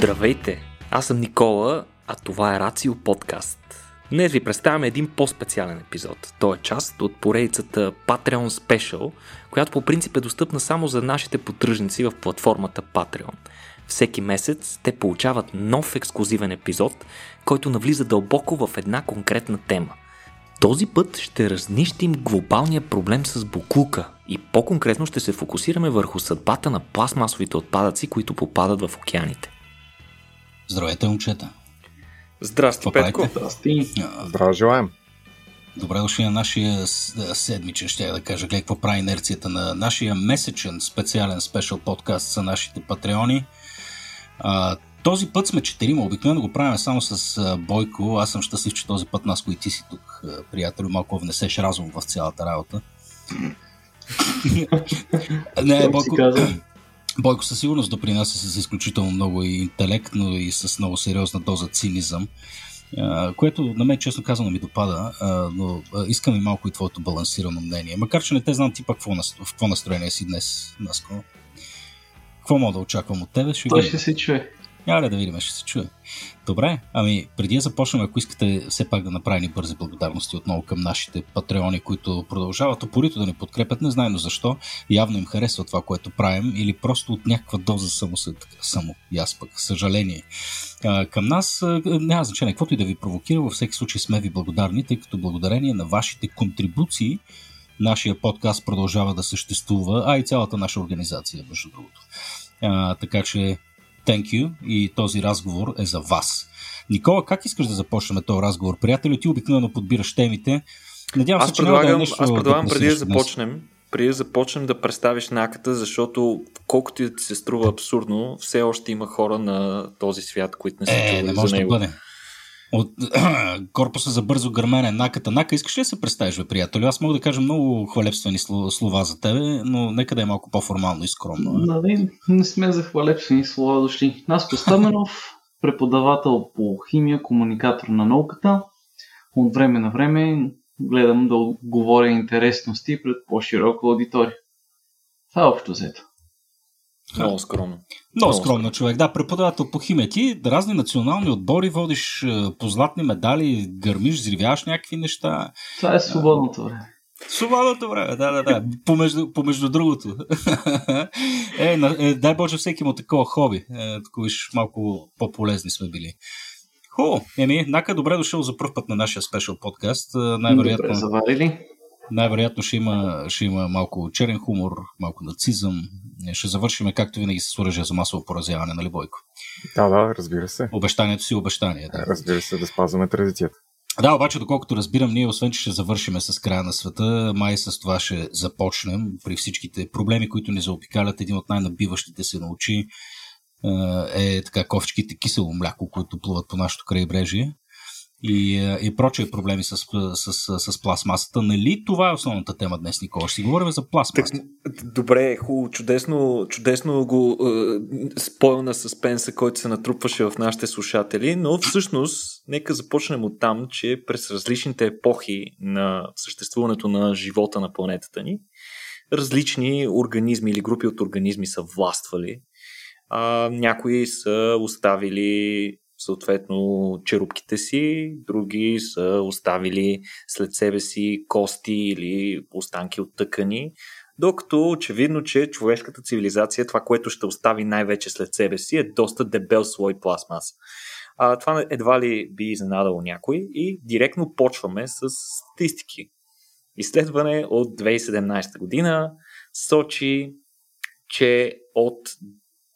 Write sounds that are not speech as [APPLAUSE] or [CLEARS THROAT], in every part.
Здравейте! Аз съм Никола, а това е Рацио подкаст. Днес ви представяме един по-специален епизод. Той е част от поредицата Patreon Special, която по принцип е достъпна само за нашите поддръжници в платформата Patreon. Всеки месец те получават нов ексклюзивен епизод, който навлиза дълбоко в една конкретна тема. Този път ще разнищим глобалния проблем с буклука и по-конкретно ще се фокусираме върху съдбата на пластмасовите отпадъци, които попадат в океаните. Здравейте, момчета. Здрасти, Какво Петко. правите? Здрасти. Здраво желаем. Добре дошли на нашия седмичен, ще я да кажа, гледай какво прави инерцията на нашия месечен специален спешъл подкаст за нашите патреони. А, този път сме четирима, обикновено го правим само с а, Бойко. Аз съм щастлив, че този път нас, които ти си тук, приятел, малко внесеш разум в цялата работа. [LAUGHS] Не, Бойко, казал? Бойко със сигурност допринася с изключително много и интелект, но и с много сериозна доза цинизъм, което на мен честно казано ми допада, но искам и малко и твоето балансирано мнение. Макар, че не те знам ти нас- в какво настроение си днес, Наско. Какво мога да очаквам от тебе? Ще Той ще се чуе. Ли да видим, ще се чуе. Добре, ами преди да започнем, ако искате все пак да направим бързи благодарности отново към нашите патреони, които продължават опорито да ни подкрепят, не знаем защо, явно им харесва това, което правим, или просто от някаква доза само, само и аз пък, съжаление. А, към нас няма значение, каквото и да ви провокира, във всеки случай сме ви благодарни, тъй като благодарение на вашите контрибуции нашия подкаст продължава да съществува, а и цялата наша организация, между другото. А, така че Thank you и този разговор е за вас. Никола, как искаш да започнем този разговор? Приятели, ти обикновено подбираш темите. Надявам се, Аз че няма да е предлагам, нещо аз предлагам преди да депресиращо днес. започнем, преди да започнем да представиш наката, защото колкото и да ти се струва абсурдно, все още има хора на този свят, които не са Е, чували не за може да него. бъде. От [CLEARS THROAT] корпуса за бързо гърмене, наката. Нака, искаш ли да се представиш, бе, приятелю? Аз мога да кажа много хвалебствени сло- слова за тебе, но нека да е малко по-формално и скромно. а? Нали, не сме за хвалепствени слова дошли. Наско Стаменов, [LAUGHS] преподавател по химия, комуникатор на науката. От време на време гледам да говоря интересности пред по-широка аудитория. Това е общо взето. Много скромно. Много скромно човек. Да, преподавател по химия. Ти разни национални отбори водиш е, по златни медали, гърмиш, взривяваш някакви неща. Това е свободното време. Свободното време, да, да, да. Помежду, помежду другото. [LAUGHS] е, на, е, дай Боже всеки му такова хоби. Е, тук виж, малко по-полезни сме били. Хубаво. Еми, Нака, добре дошъл за първ път на нашия спешъл подкаст. Е, Добре, Най-вероятно, заварили. Най-вероятно ще, има, ще има малко черен хумор, малко нацизъм. Е, Ще завършим както винаги с оръжие за масово поразяване, нали Бойко? Да, да, разбира се. Обещанието си е обещание. Да. Разбира се, да спазваме традицията. Да, обаче, доколкото разбирам, ние, освен че ще завършиме с края на света, май с това ще започнем при всичките проблеми, които ни заобикалят. Един от най-набиващите се научи е така ковчките кисело мляко, които плуват по нашото крайбрежие и, е, и прочие проблеми с, с, с, с пластмасата. Нали това е основната тема днес, Никола? Ще си говорим за пластмаса. добре, хубаво, чудесно, чудесно го е, спойл на съспенса, който се натрупваше в нашите слушатели, но всъщност нека започнем от там, че през различните епохи на съществуването на живота на планетата ни, различни организми или групи от организми са властвали. А, някои са оставили съответно черупките си, други са оставили след себе си кости или останки от тъкани, докато очевидно, че човешката цивилизация, това, което ще остави най-вече след себе си, е доста дебел слой пластмаса. А, това едва ли би изненадало някой и директно почваме с статистики. Изследване от 2017 година сочи, че от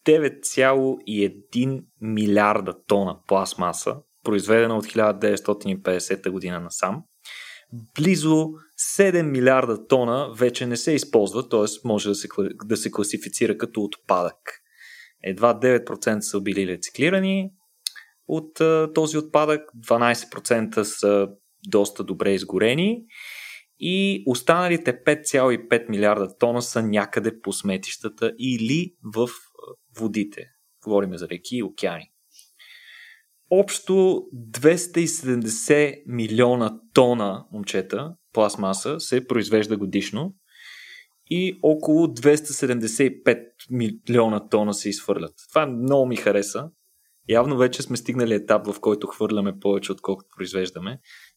9,1 милиарда тона пластмаса, произведена от 1950 година насам, близо 7 милиарда тона вече не се използва, т.е. може да се, да се класифицира като отпадък. Едва 9% са били рециклирани от а, този отпадък, 12% са доста добре изгорени и останалите 5,5 милиарда тона са някъде по сметищата или в водите. Говорим за реки и океани. Общо 270 милиона тона, момчета, пластмаса се произвежда годишно и около 275 милиона тона се изхвърлят. Това много ми хареса, Явно вече сме стигнали етап, в който хвърляме повече, отколкото произвеждаме.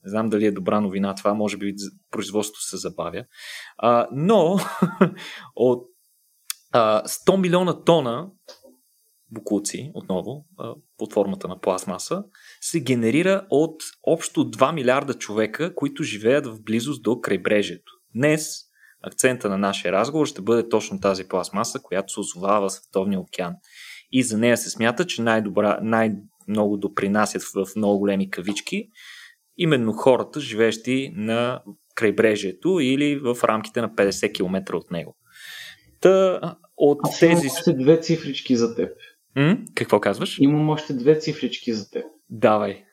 Не знам дали е добра новина това, може би производството се забавя. А, но [LAUGHS] от а, 100 милиона тона букуци, отново, под формата на пластмаса, се генерира от общо 2 милиарда човека, които живеят в близост до крайбрежието. Днес акцента на нашия разговор ще бъде точно тази пластмаса, която се озовава в Световния океан. И за нея се смята, че най-добра, най-много допринасят в много големи кавички именно хората, живеещи на крайбрежието или в рамките на 50 км от него. Та, от Аз тези... имам още две цифрички за теб. М? Какво казваш? Имам още две цифрички за теб. Давай.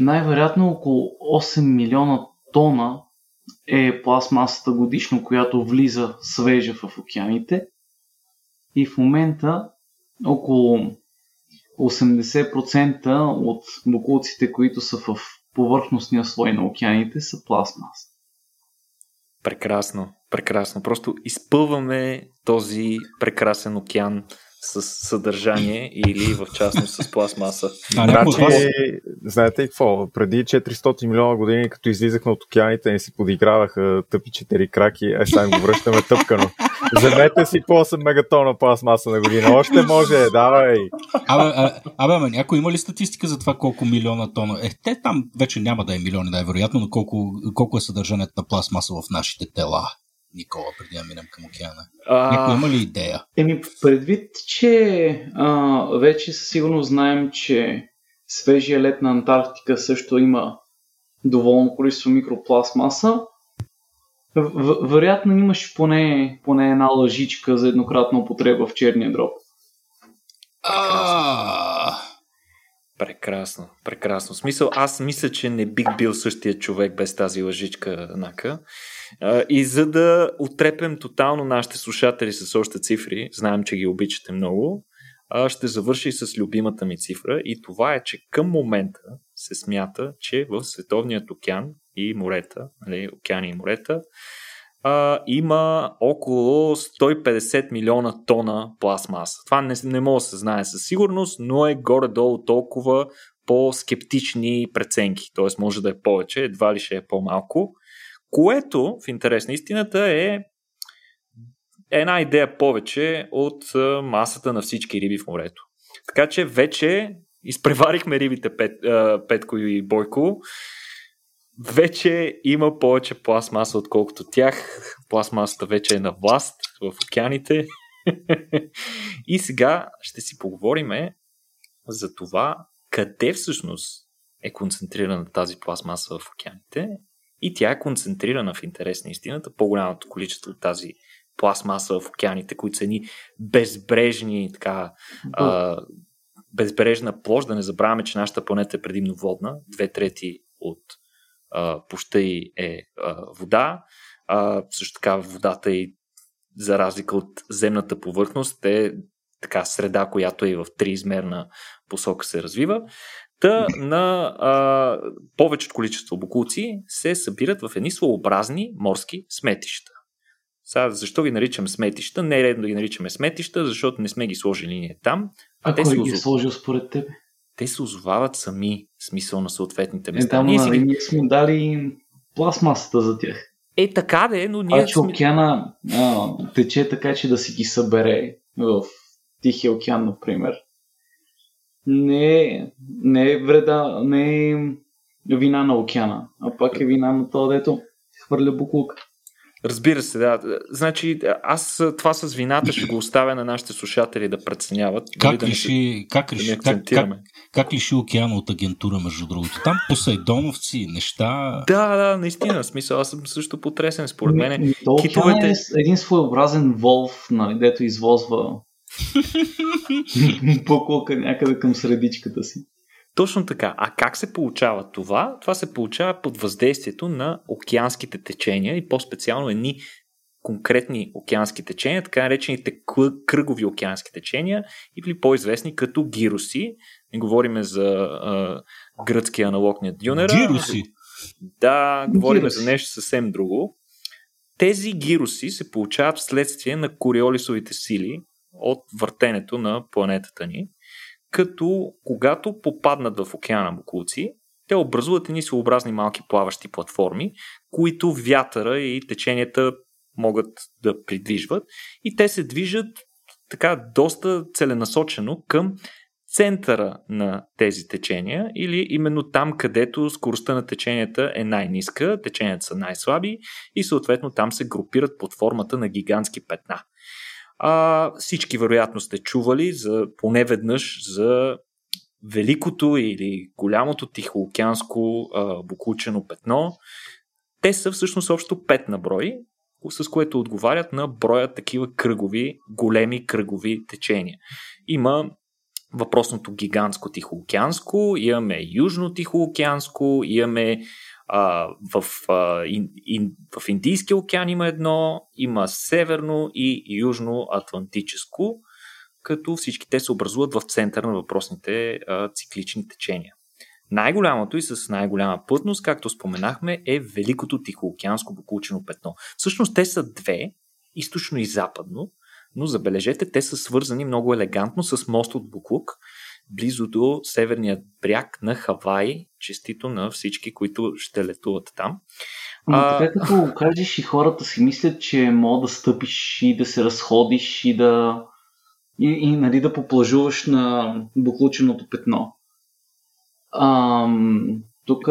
Най-вероятно около 8 милиона тона е пластмасата годишно, която влиза свежа в океаните. И в момента около 80% от буклуците, които са в повърхностния слой на океаните, са пластмаса. Прекрасно, прекрасно. Просто изпълваме този прекрасен океан с съдържание или в частност с пластмаса. [LAUGHS] А Значи, вас, знаете ли какво? Преди 400 милиона години, като излизахме от океаните, ни си подиграваха тъпи четири краки, а сега им го връщаме тъпкано. [LAUGHS] Вземете си по 8 мегатона пластмаса на година. Още може, давай! абе, а, абе, ама, някой има ли статистика за това колко милиона тона? Е, те там вече няма да е милиони, да е вероятно, но колко, колко е съдържанието на пластмаса в нашите тела? Никола, преди да минем към океана. Някой А, има ли идея? Еми, предвид, че а, вече със сигурност знаем, че свежия лед на Антарктика също има доволно количество микропластмаса, в- вероятно имаш поне, поне една лъжичка за еднократна употреба в черния дроб. А, прекрасно, прекрасно. В смисъл, аз мисля, че не бих бил същия човек без тази лъжичка нака. И за да отрепем тотално нашите слушатели с още цифри, знаем, че ги обичате много, ще завърши с любимата ми цифра и това е, че към момента се смята, че в Световният океан и морета, нали, океани и морета, а, има около 150 милиона тона пластмаса. Това не, не може да се знае със сигурност, но е горе-долу толкова по-скептични преценки. Т.е. може да е повече, едва ли ще е по-малко. Което, в интерес на истината, е една идея повече от масата на всички риби в морето. Така че вече изпреварихме рибите Пет, Петко и Бойко. Вече има повече пластмаса, отколкото тях. Пластмасата вече е на власт в океаните. [LAUGHS] и сега ще си поговорим за това къде всъщност е концентрирана тази пластмаса в океаните. И тя е концентрирана в интерес на истината. По-голямото количество от тази пластмаса в океаните, които са едни безбрежни, така, а, безбрежна площ. Да не забравяме, че нашата планета е предимно водна. Две трети от а, пуща й е а, вода. А, също така водата и за разлика от земната повърхност е така среда, която е в триизмерна посока се развива. Та на а, повечето количество букулци се събират в едни своеобразни морски сметища. Сега, защо ги наричаме сметища? Не е редно да ги наричаме сметища, защото не сме ги сложили ние там. А те кой ги е озов- сложил според теб? Те се озовават сами, смисъл на съответните Е, места. да, ние си нали, ние сме дали пластмасата за тях. Е, така де, но ние Това, че сме... океана а, тече така, че да си ги събере в Тихия океан, например, не е, не е вреда, не е вина на океана, а пак е вина на това, дето хвърля буклук. Разбира се, да. Значи, аз това с вината ще го оставя на нашите слушатели да преценяват. как да не се- лиши, как да не лиши, как, как, акцентираме. как лиши океана от агентура, между другото? Там посейдоновци, неща... Да, да, наистина. В смисъл, аз съм също потресен. Според мен китовете... е един своеобразен волф, нали, дето извозва [LAUGHS] буклука някъде към средичката си. Точно така. А как се получава това? Това се получава под въздействието на океанските течения и по-специално едни конкретни океански течения, така наречените кръгови океански течения или по-известни като гироси. Не говориме за а, гръцкия аналог на Дюнера. Гироси. Да, говорим Гироси. за нещо съвсем друго. Тези гироси се получават вследствие на кориолисовите сили от въртенето на планетата ни. като когато попаднат в океана Букулци, те образуват едни своеобразни малки плаващи платформи, които вятъра и теченията могат да придвижват и те се движат така доста целенасочено към центъра на тези течения или именно там, където скоростта на теченията е най-ниска, теченията са най-слаби и съответно там се групират под формата на гигантски петна. А, всички вероятно сте чували за поне веднъж за великото или голямото тихоокеанско а, буклучено петно. Те са всъщност общо 5 на брой, с което отговарят на броя такива кръгови, големи кръгови течения. Има въпросното гигантско Тихоокеанско, имаме Южно Тихоокеанско, имаме а, в, а, ин, ин, в Индийския океан има едно, има Северно и Южно Атлантическо, като всички те се образуват в център на въпросните а, циклични течения. Най-голямото и с най-голяма плътност, както споменахме, е Великото Тихоокеанско буклучено петно. Всъщност те са две, източно и западно, но забележете, те са свързани много елегантно с мост от Буклук, близо до северния бряг на Хавай, честито на всички, които ще летуват там. Но така като го [LAUGHS] кажеш и хората си мислят, че мога да стъпиш и да се разходиш и да и, и нали, да поплажуваш на буклученото петно. Ам, тук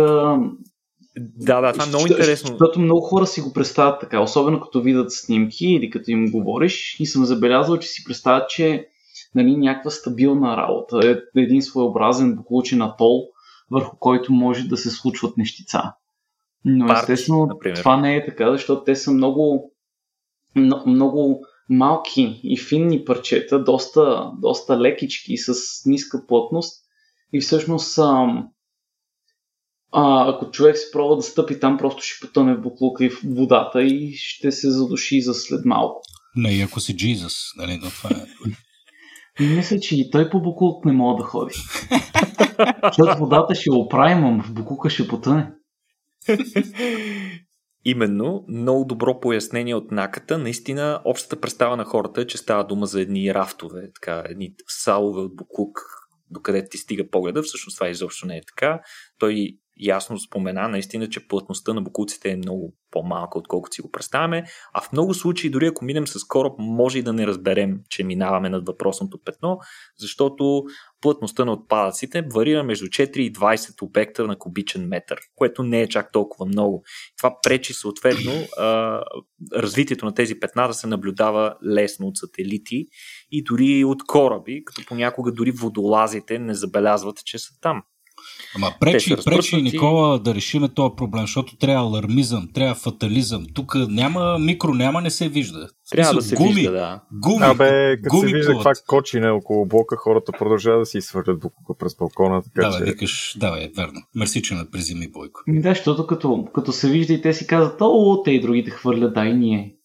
да, да, това е много интересно. Защото много хора си го представят така, особено като видят снимки или като им говориш. И съм забелязал, че си представят, че нали, някаква стабилна работа, е един своеобразен буклучен атол, върху който може да се случват нещица. Но Парк, естествено например. това не е така, защото те са много, много малки и финни парчета, доста, доста лекички с ниска плътност и всъщност а, ако човек се пробва да стъпи там, просто ще потъне в буклука и в водата и ще се задуши за след малко. Не, и ако си Джизъс, нали, но това е... Мисля, че и той по буклук не мога да ходи. Защото водата ще оправи, но в буклука ще потъне. Именно, много добро пояснение от наката. Наистина, общата представа на хората е, че става дума за едни рафтове, така, едни салове от буклук, докъде ти стига погледа. Всъщност това изобщо не е така. Той ясно спомена наистина, че плътността на букуците е много по-малка, отколкото си го представяме, а в много случаи, дори ако минем с кораб, може и да не разберем, че минаваме над въпросното петно, защото плътността на отпадъците варира между 4 и 20 обекта на кубичен метър, което не е чак толкова много. Това пречи съответно развитието на тези петна да се наблюдава лесно от сателити и дори от кораби, като понякога дори водолазите не забелязват, че са там. Ама пречи, пречи Никола да решиме този проблем, защото трябва алармизъм, трябва фатализъм. Тук няма микро, няма не се вижда. Трябва да се гуми, вижда, да. Гуми, Абе, като гуми се вижда каква кочина около блока, хората продължават да си свърлят буклука през балкона. Така да, че... викаш, да, е верно. Мерси, че ме приземи Бойко. Да, защото като, като се вижда и те си казват, о, те и другите хвърлят, да и ние.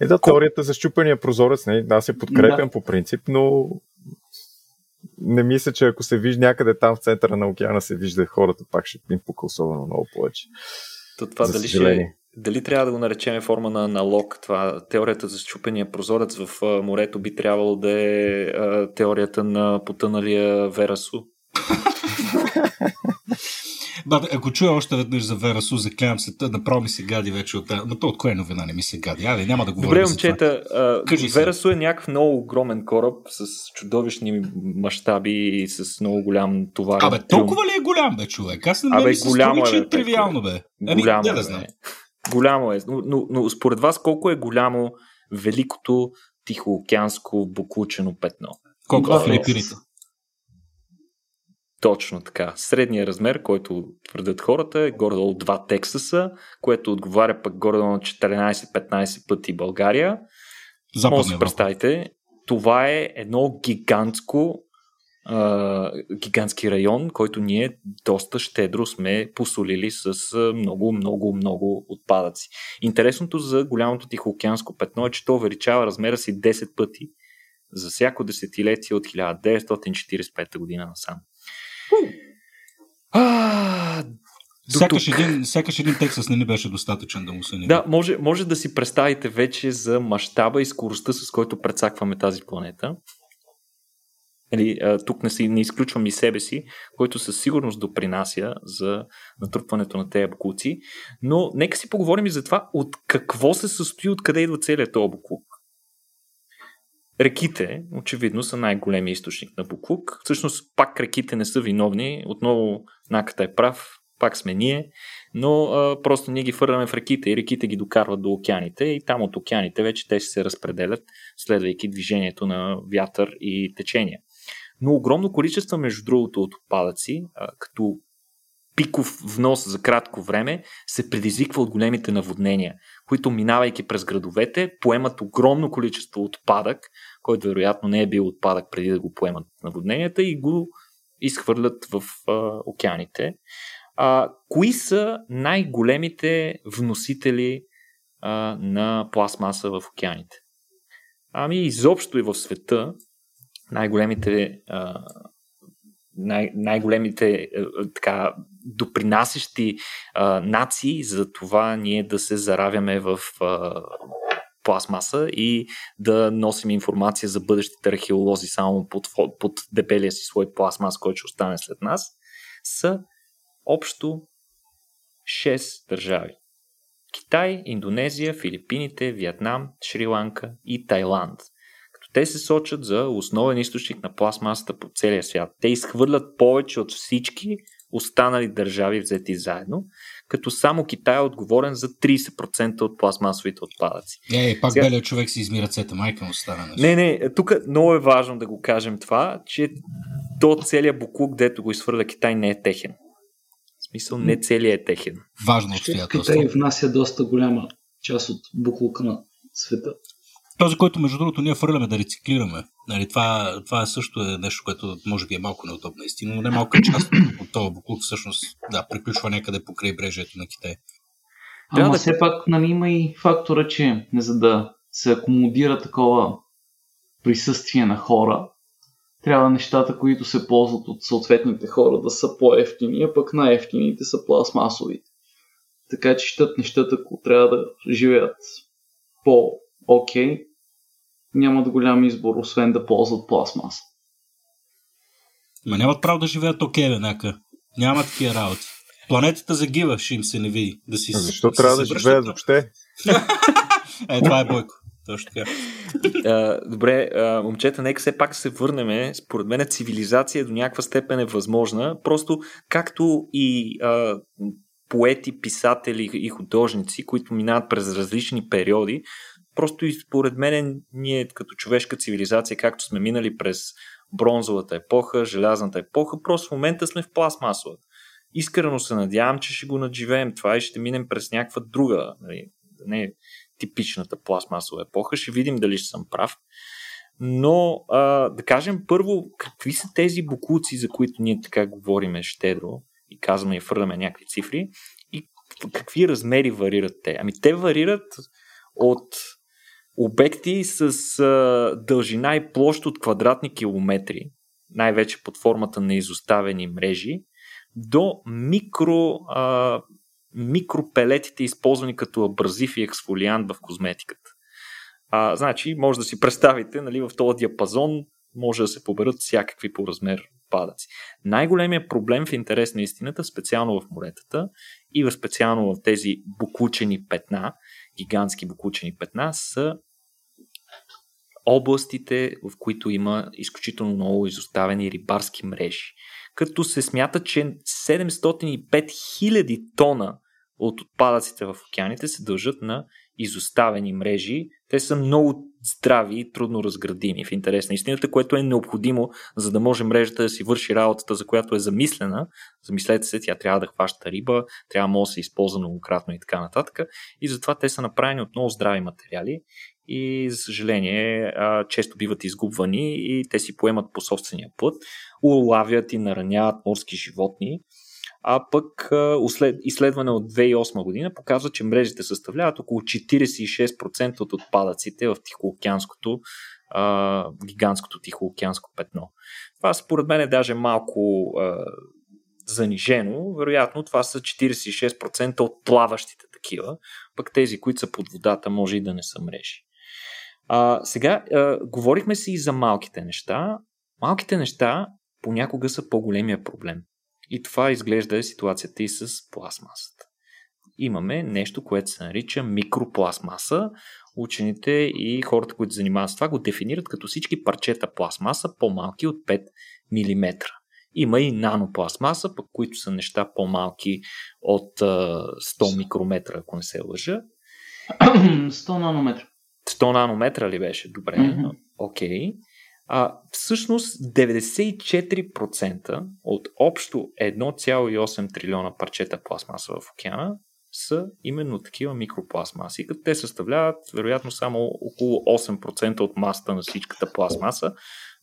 Е, да, теорията за щупения прозорец, не, аз я подкрепям да. по принцип, но не мисля, че ако се вижда някъде там в центъра на океана се вижда хората, пак ще им пука особено много повече. То това за дали, ще, дали трябва да го наречем форма на налог? Това, теорията за щупения прозорец в морето би трябвало да е теорията на потъналия Верасу. [LAUGHS] Да, ако чуя още веднъж за Вера Су, заклявам се, направо ми се гади вече от тази. Но то от коя новина не ми се гади? Абе, няма да говорим Добре, момчета, Вера Су е някакъв много огромен кораб с чудовищни мащаби и с много голям товар. Абе, толкова ли е голям, бе, човек? Аз не се голямо е, е тривиално, бе. Ами, голямо не да е, знам. Голямо е. Но, но, но според вас колко е голямо великото тихоокеанско буклучено петно? Колко в Филипините? Точно така. Средният размер, който твърдят хората е горе-долу 2 Тексаса, което отговаря пък горе-долу на 14-15 пъти България. Западна Може да си представите, това е едно гигантско гигантски район, който ние доста щедро сме посолили с много, много, много отпадъци. Интересното за голямото тихоокеанско петно е, че то увеличава размера си 10 пъти за всяко десетилетие от 1945 година насам. А, Сякаш един, сякаш един Тексас не ни беше достатъчен да му се Да, може, може да си представите вече за мащаба и скоростта, с който прецакваме тази планета. Нали, тук не, си, не изключвам и себе си, който със сигурност допринася за натрупването на тези буклуци. Но нека си поговорим и за това от какво се състои, откъде идва целият този буклук. Реките, очевидно, са най-големия източник на буклук. Всъщност, пак реките не са виновни. Отново, Наката е прав, пак сме ние, но а, просто ние ги фърляме в реките и реките ги докарват до океаните и там от океаните вече те се разпределят, следвайки движението на вятър и течения. Но огромно количество, между другото, от отпадъци, а, като пиков внос за кратко време, се предизвиква от големите наводнения, които минавайки през градовете, поемат огромно количество отпадък, който вероятно не е бил отпадък преди да го поемат наводненията и го изхвърлят в а, океаните. А, кои са най-големите вносители а, на пластмаса в океаните? Ами, изобщо и в света най-големите а, най- най-големите а, така допринасящи а, нации за това ние да се заравяме в а, пластмаса и да носим информация за бъдещите археолози само под, под дебелия си слой пластмас, който ще остане след нас, са общо 6 държави. Китай, Индонезия, Филипините, Виетнам, Шри-Ланка и Тайланд. Те се сочат за основен източник на пластмасата по целия свят. Те изхвърлят повече от всички останали държави взети заедно, като само Китай е отговорен за 30% от пластмасовите отпадъци. Е, пак Сега... белият човек си измира цета майка му стана нещо. Не, не, тук много е важно да го кажем това, че то целият буклук, дето го изхвърля Китай, не е техен. В смисъл, не целият е техен. Важно обстоятелство. Китай внася доста голяма част от буклука на света. Този, който между другото ние фърляме да рециклираме. Нали, това, това също е нещо, което може би е малко неудобно истина, но не малка част от този буклук всъщност да, приключва някъде по крайбрежието на Китай. Ама да... все пак нали, има и фактора, че не за да се акомодира такова присъствие на хора, трябва нещата, които се ползват от съответните хора да са по-ефтини, а пък най-ефтините са пластмасовите. Така че щат нещата, ако трябва да живеят по-окей, нямат голям избор, освен да ползват пластмаса. Ма нямат право да живеят окей, okay. Няма такива работи. Планетата загива, ще им се не види. Да си, Защо трябва да живеят въобще? [LAUGHS] е, това е Бойко. Точно така. добре, а, момчета, нека все пак се върнем. Според мен цивилизация до някаква степен е възможна. Просто както и а, поети, писатели и художници, които минават през различни периоди, просто и според мен ние като човешка цивилизация, както сме минали през бронзовата епоха, желязната епоха, просто в момента сме в пластмасовата. Искрено се надявам, че ще го надживеем това и ще минем през някаква друга, нали, не типичната пластмасова епоха. Ще видим дали ще съм прав. Но а, да кажем първо, какви са тези буклуци, за които ние така говориме щедро и казваме и фърляме някакви цифри и какви размери варират те? Ами те варират от обекти с а, дължина и площ от квадратни километри, най-вече под формата на изоставени мрежи, до микро а, микропелетите, използвани като абразив и ексфолиант в козметиката. А, значи, може да си представите, нали, в този диапазон може да се поберат всякакви по размер падъци. Най-големият проблем в интерес на истината, специално в моретата и в специално в тези буклучени петна, гигантски буклучени петна, са областите, в които има изключително много изоставени рибарски мрежи като се смята, че 705 000 тона от отпадъците в океаните се дължат на изоставени мрежи. Те са много здрави и трудно разградими в интерес на истината, което е необходимо, за да може мрежата да си върши работата, за която е замислена. Замислете се, тя трябва да хваща риба, трябва да се използва многократно и така нататък. И затова те са направени от много здрави материали и за съжаление често биват изгубвани и те си поемат по собствения път, улавят и нараняват морски животни. А пък изследване от 2008 година показва, че мрежите съставляват около 46% от отпадъците в Тихоокеанското, а, гигантското Тихоокеанско петно. Това според мен е даже малко а, занижено. Вероятно това са 46% от плаващите такива, пък тези, които са под водата, може и да не са мрежи. А, сега, а, говорихме си и за малките неща. Малките неща понякога са по-големия проблем. И това изглежда ситуацията и с пластмасата. Имаме нещо, което се нарича микропластмаса. Учените и хората, които занимават с това, го дефинират като всички парчета пластмаса по-малки от 5 мм. Има и нанопластмаса, пък които са неща по-малки от 100 микрометра, ако не се лъжа. 100 нанометра. 100 нанометра ли беше? Добре. Окей. Okay. А, всъщност 94% от общо 1,8 трилиона парчета пластмаса в океана са именно такива микропластмаси, като те съставляват вероятно само около 8% от масата на всичката пластмаса,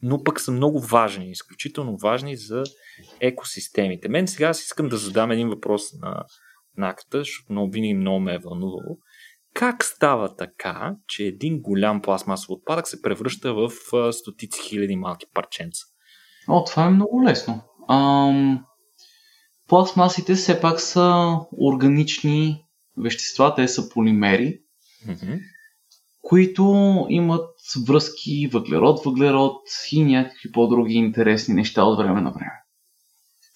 но пък са много важни, изключително важни за екосистемите. Мен сега аз искам да задам един въпрос на Наката, защото много винаги много ме е вълнувало. Как става така, че един голям пластмасов отпадък се превръща в стотици хиляди малки парченца? О, това е много лесно. Ам, пластмасите все пак са органични вещества, те са полимери, Мгм. които имат връзки въглерод-въглерод и някакви по-други интересни неща от време на време.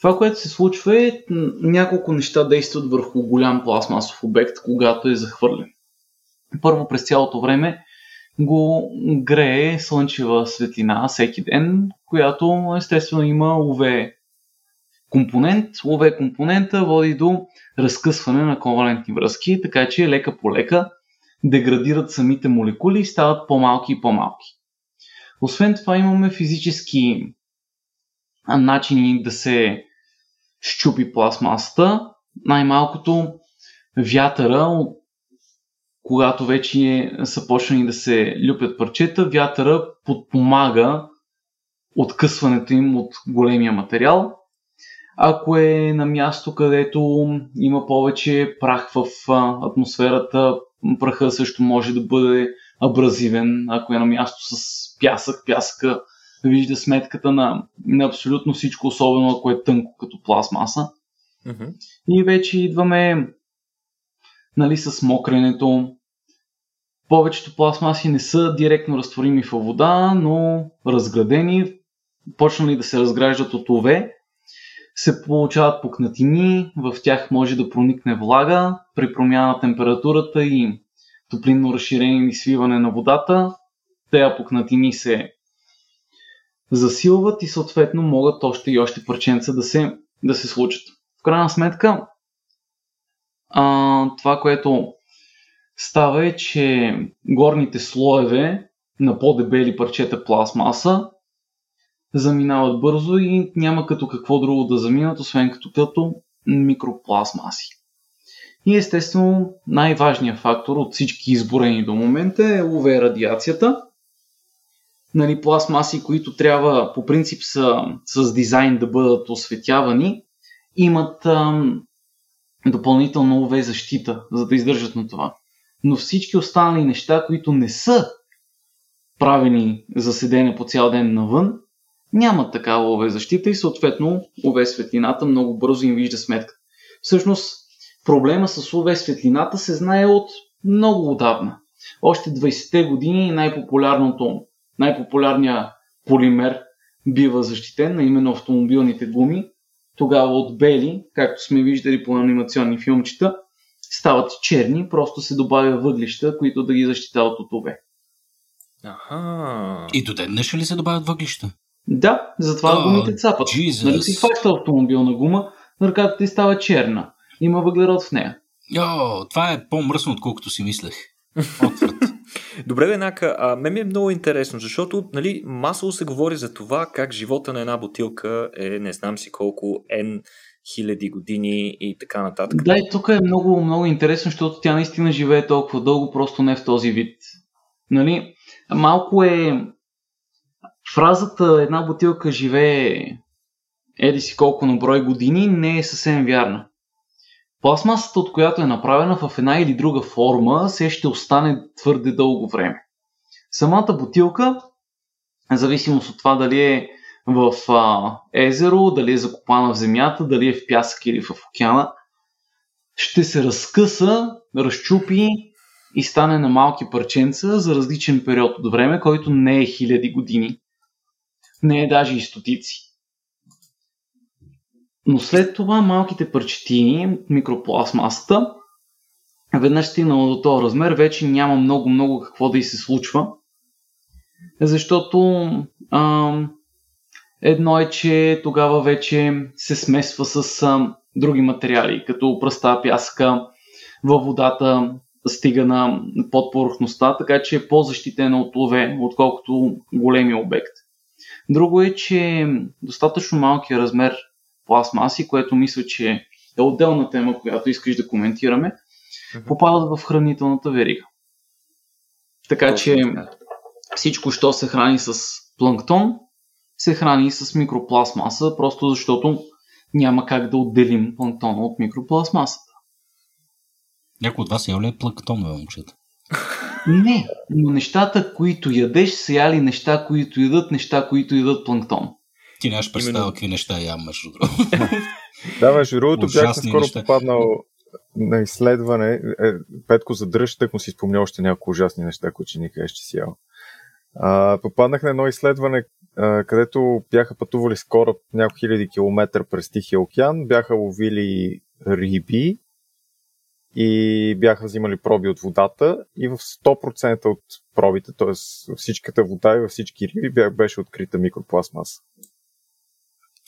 Това, което се случва е няколко неща действат върху голям пластмасов обект, когато е захвърлен. Първо през цялото време го грее слънчева светлина всеки ден, която естествено има UV компонент. UV компонента води до разкъсване на ковалентни връзки, така че лека по лека деградират самите молекули и стават по-малки и по-малки. Освен това имаме физически начини да се щупи пластмасата. Най-малкото вятъра, когато вече са почнали да се люпят парчета, вятъра подпомага откъсването им от големия материал. Ако е на място, където има повече прах в атмосферата, праха също може да бъде абразивен. Ако е на място с пясък, пясъка вижда сметката на, на абсолютно всичко, особено ако е тънко като пластмаса. Мгм. И вече идваме нали, с мокренето. Повечето пластмаси не са директно разтворими във вода, но разградени, почнали да се разграждат от ОВ, се получават пукнатини, в тях може да проникне влага, при промяна на температурата и топлинно разширение или свиване на водата, тези пукнатини се засилват и съответно могат още и още парченца да се, да се случат. В крайна сметка, а, това, което става е, че горните слоеве на по-дебели парчета пластмаса заминават бързо и няма като какво друго да заминат, освен като, като микропластмаси. И естествено най-важният фактор от всички изборени до момента е UV радиацията. Нали, пластмаси, които трябва по принцип са с дизайн да бъдат осветявани, имат ам, допълнително UV защита, за да издържат на това. Но всички останали неща, които не са правени за седене по цял ден навън, нямат такава UV защита и съответно UV светлината много бързо им вижда сметка. Всъщност проблема с UV светлината се знае от много отдавна. Още 20-те години най-популярното, най-популярният полимер бива защитен, а именно автомобилните гуми. Тогава от бели, както сме виждали по анимационни филмчета, стават черни, просто се добавя въглища, които да ги защитават от UV. Аха. И до ден днешен ли се добавят въглища? Да, затова О, гумите цапат. Jesus. Нали си хваща автомобилна гума, ръката ти става черна. Има въглерод в нея. Йо, това е по-мръсно, отколкото си мислех. Отврат. [LAUGHS] Добре, Венака, а мен ми е много интересно, защото нали, масово се говори за това как живота на една бутилка е не знам си колко N хиляди години и така нататък. Да, и тук е много, много интересно, защото тя наистина живее толкова дълго, просто не в този вид. Нали? Малко е... Фразата една бутилка живее еди си колко на брой години не е съвсем вярна. Пластмасата, от която е направена в една или друга форма, се ще остане твърде дълго време. Самата бутилка, в зависимост от това дали е в а, езеро, дали е закопана в земята, дали е в пясък или в океана, ще се разкъса, разчупи и стане на малки парченца за различен период от време, който не е хиляди години. не е даже и стотици. Но след това малките парчетини, микропластмасата, веднъж стигнала до този размер, вече няма много-много какво да и се случва. Защото а, едно е, че тогава вече се смесва с а, други материали, като пръста, пясъка, във водата, стига на под повърхността, така че е по-защитена от лове, отколкото големи обект. Друго е, че достатъчно малкият размер пластмаси, което мисля, че е отделна тема, която искаш да коментираме, попадат в хранителната верига. Така че всичко, що се храни с планктон, се храни с микропластмаса, просто защото няма как да отделим планктона от микропластмасата. Някой от вас е ли планктон, бе, момчета? Не, но нещата, които ядеш, са яли неща, които ядат, неща, които ядат планктон. Ти нямаш представа какви неща ям, между другото. [LAUGHS] да, между другото, бях скоро неща. попаднал на изследване. Е, Петко, задръж, тък му си спомня още няколко ужасни неща, които ни кажеш, че си ял. А, попаднах на едно изследване, където бяха пътували с кораб няколко хиляди километра през Тихия океан, бяха ловили риби и бяха взимали проби от водата и в 100% от пробите, т.е. всичката вода и във всички риби беше открита микропластмаса.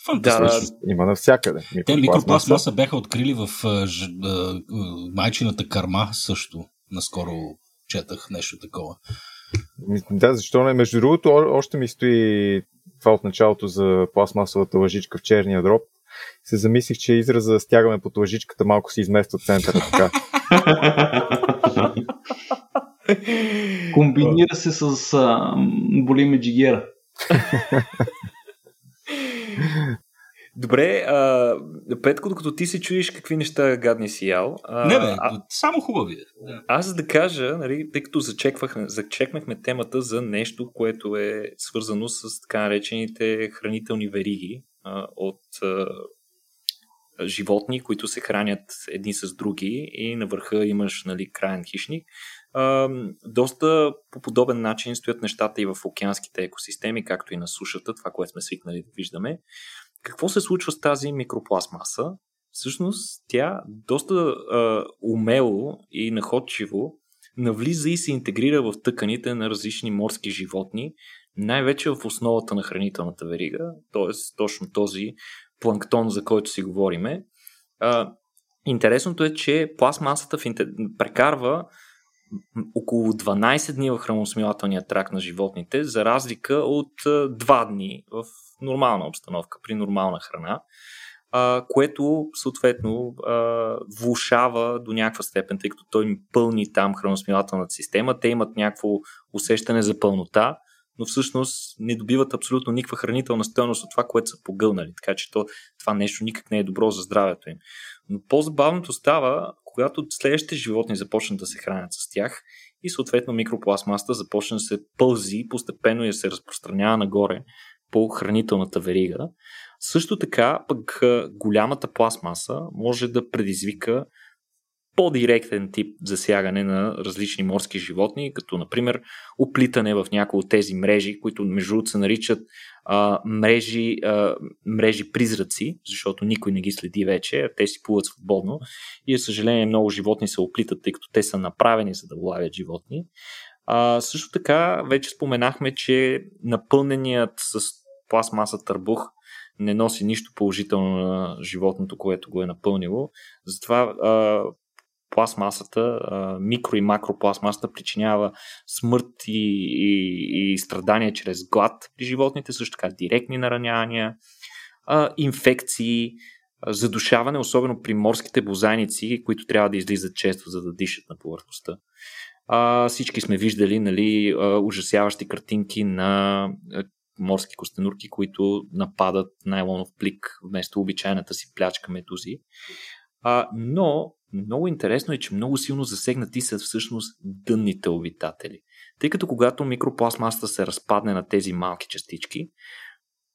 Фантастично. Да, има навсякъде. Те микропластмаса бяха открили в uh, майчината карма също. Наскоро четах нещо такова. Да, защо не? Между другото, още ми стои това от началото за пластмасовата лъжичка в черния дроб. Се замислих, че израза стягаме под лъжичката малко се измества от центъра така. [LAUGHS] Комбинира се с а, боли джигера. [LAUGHS] Добре, а, Петко, докато ти се чуеш какви неща гадни си ял. А, не, бе, а, само хубави. Да. Аз да кажа, нали, тъй като зачекнахме темата за нещо, което е свързано с така наречените хранителни вериги а, от а, животни, които се хранят едни с други и на върха имаш нали, краен хищник. А, доста по подобен начин стоят нещата и в океанските екосистеми, както и на сушата, това, което сме свикнали да виждаме. Какво се случва с тази микропластмаса? Всъщност тя доста а, умело и находчиво навлиза и се интегрира в тъканите на различни морски животни, най-вече в основата на хранителната верига, т.е. точно този планктон, за който си говориме. А, интересното е, че пластмасата в интер... прекарва около 12 дни в храносмилателния трак на животните, за разлика от 2 дни в нормална обстановка, при нормална храна, а, което съответно а, влушава до някаква степен, тъй като той пълни там храносмилателната система, те имат някакво усещане за пълнота, но всъщност не добиват абсолютно никаква хранителна стоеност от това, което са погълнали. Така че то, това нещо никак не е добро за здравето им. Но по-забавното става, когато следващите животни започнат да се хранят с тях и съответно микропластмаста започне да се пълзи постепенно и да се разпространява нагоре по хранителната верига. Също така, пък голямата пластмаса може да предизвика по-директен тип засягане на различни морски животни, като например оплитане в някои от тези мрежи, които между другото се наричат а, мрежи, а, мрежи призраци, защото никой не ги следи вече, те си плуват свободно и, за съжаление, много животни се оплитат, тъй като те са направени за да лавят животни. А, също така, вече споменахме, че напълненият с пластмаса търбух не носи нищо положително на животното, което го е напълнило. Затова а, пластмасата, а, микро и макропластмасата причинява смърт и, и, и страдания чрез глад при животните, също така директни наранявания, а, инфекции, задушаване, особено при морските бозайници, които трябва да излизат често, за да дишат на повърхността. А, всички сме виждали нали, ужасяващи картинки на морски костенурки, които нападат найлонов плик вместо обичайната си плячка медузи. А, но много интересно е, че много силно засегнати са всъщност дънните обитатели. Тъй като когато микропластмасата се разпадне на тези малки частички,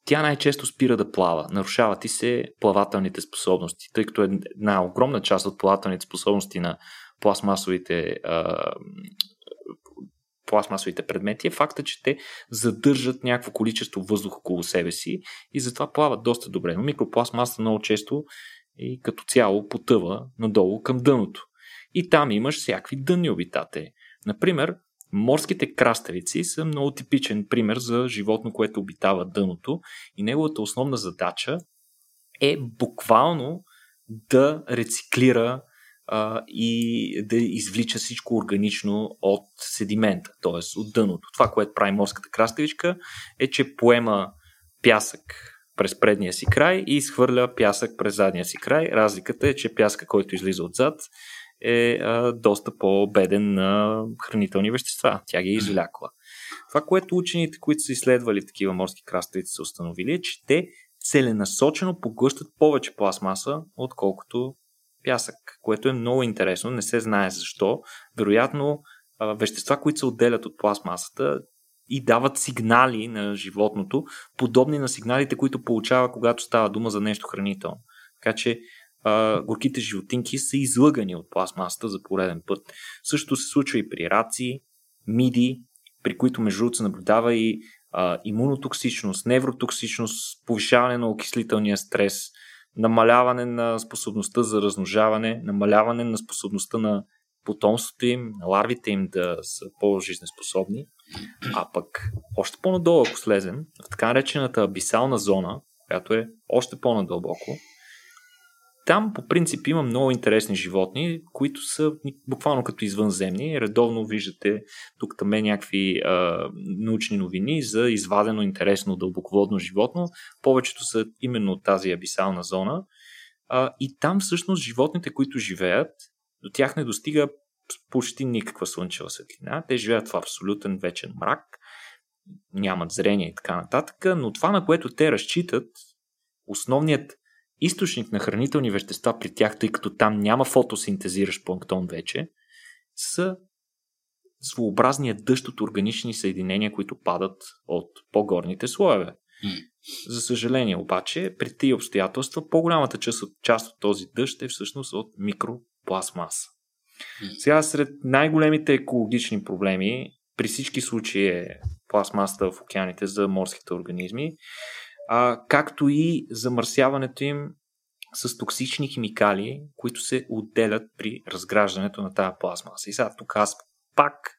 тя най-често спира да плава. Нарушават и се плавателните способности, тъй като една огромна част от плавателните способности на пластмасовите а, пластмасовите предмети е факта, че те задържат някакво количество въздух около себе си и затова плават доста добре. Но микропластмаса много често и като цяло потъва надолу към дъното. И там имаш всякакви дънни обитатели. Например, морските краставици са много типичен пример за животно, което обитава дъното и неговата основна задача е буквално да рециклира а, и да извлича всичко органично от седимента, т.е. от дъното. Това, което прави морската краставичка е, че поема пясък през предния си край и изхвърля пясък през задния си край. Разликата е, че пясъка, който излиза отзад, е а, доста по-беден на хранителни вещества. Тя ги е извлякла. Това, което учените, които са изследвали такива морски краставици, са установили, е, че те целенасочено поглъщат повече пластмаса, отколкото пясък, което е много интересно. Не се знае защо. Вероятно, вещества, които се отделят от пластмасата, и дават сигнали на животното, подобни на сигналите, които получава, когато става дума за нещо хранително. Така че горките животинки са излъгани от пластмасата за пореден път. Също се случва и при раци, миди, при които между другото се наблюдава и а, имунотоксичност, невротоксичност, повишаване на окислителния стрес, намаляване на способността за размножаване, намаляване на способността на потомството им, на ларвите им да са по-жизнеспособни. А пък още по-надолу, ако слезем, в така наречената абисална зона, която е още по-надълбоко, там по принцип има много интересни животни, които са буквално като извънземни. Редовно виждате тук там е някакви а, научни новини за извадено интересно дълбоководно животно. Повечето са именно от тази абисална зона. А, и там всъщност животните, които живеят, до тях не достига почти никаква слънчева светлина. Те живеят в абсолютен вечен мрак, нямат зрение и така нататък, но това, на което те разчитат, основният източник на хранителни вещества при тях, тъй като там няма фотосинтезиращ планктон вече, са своеобразния дъжд от органични съединения, които падат от по-горните слоеве. За съжаление обаче, при тези обстоятелства, по-голямата част от, част от този дъжд е всъщност от микропластмаса. Сега сред най-големите екологични проблеми при всички случаи е пластмасата в океаните за морските организми, а, както и замърсяването им с токсични химикали, които се отделят при разграждането на тази пластмаса. И сега тук аз пак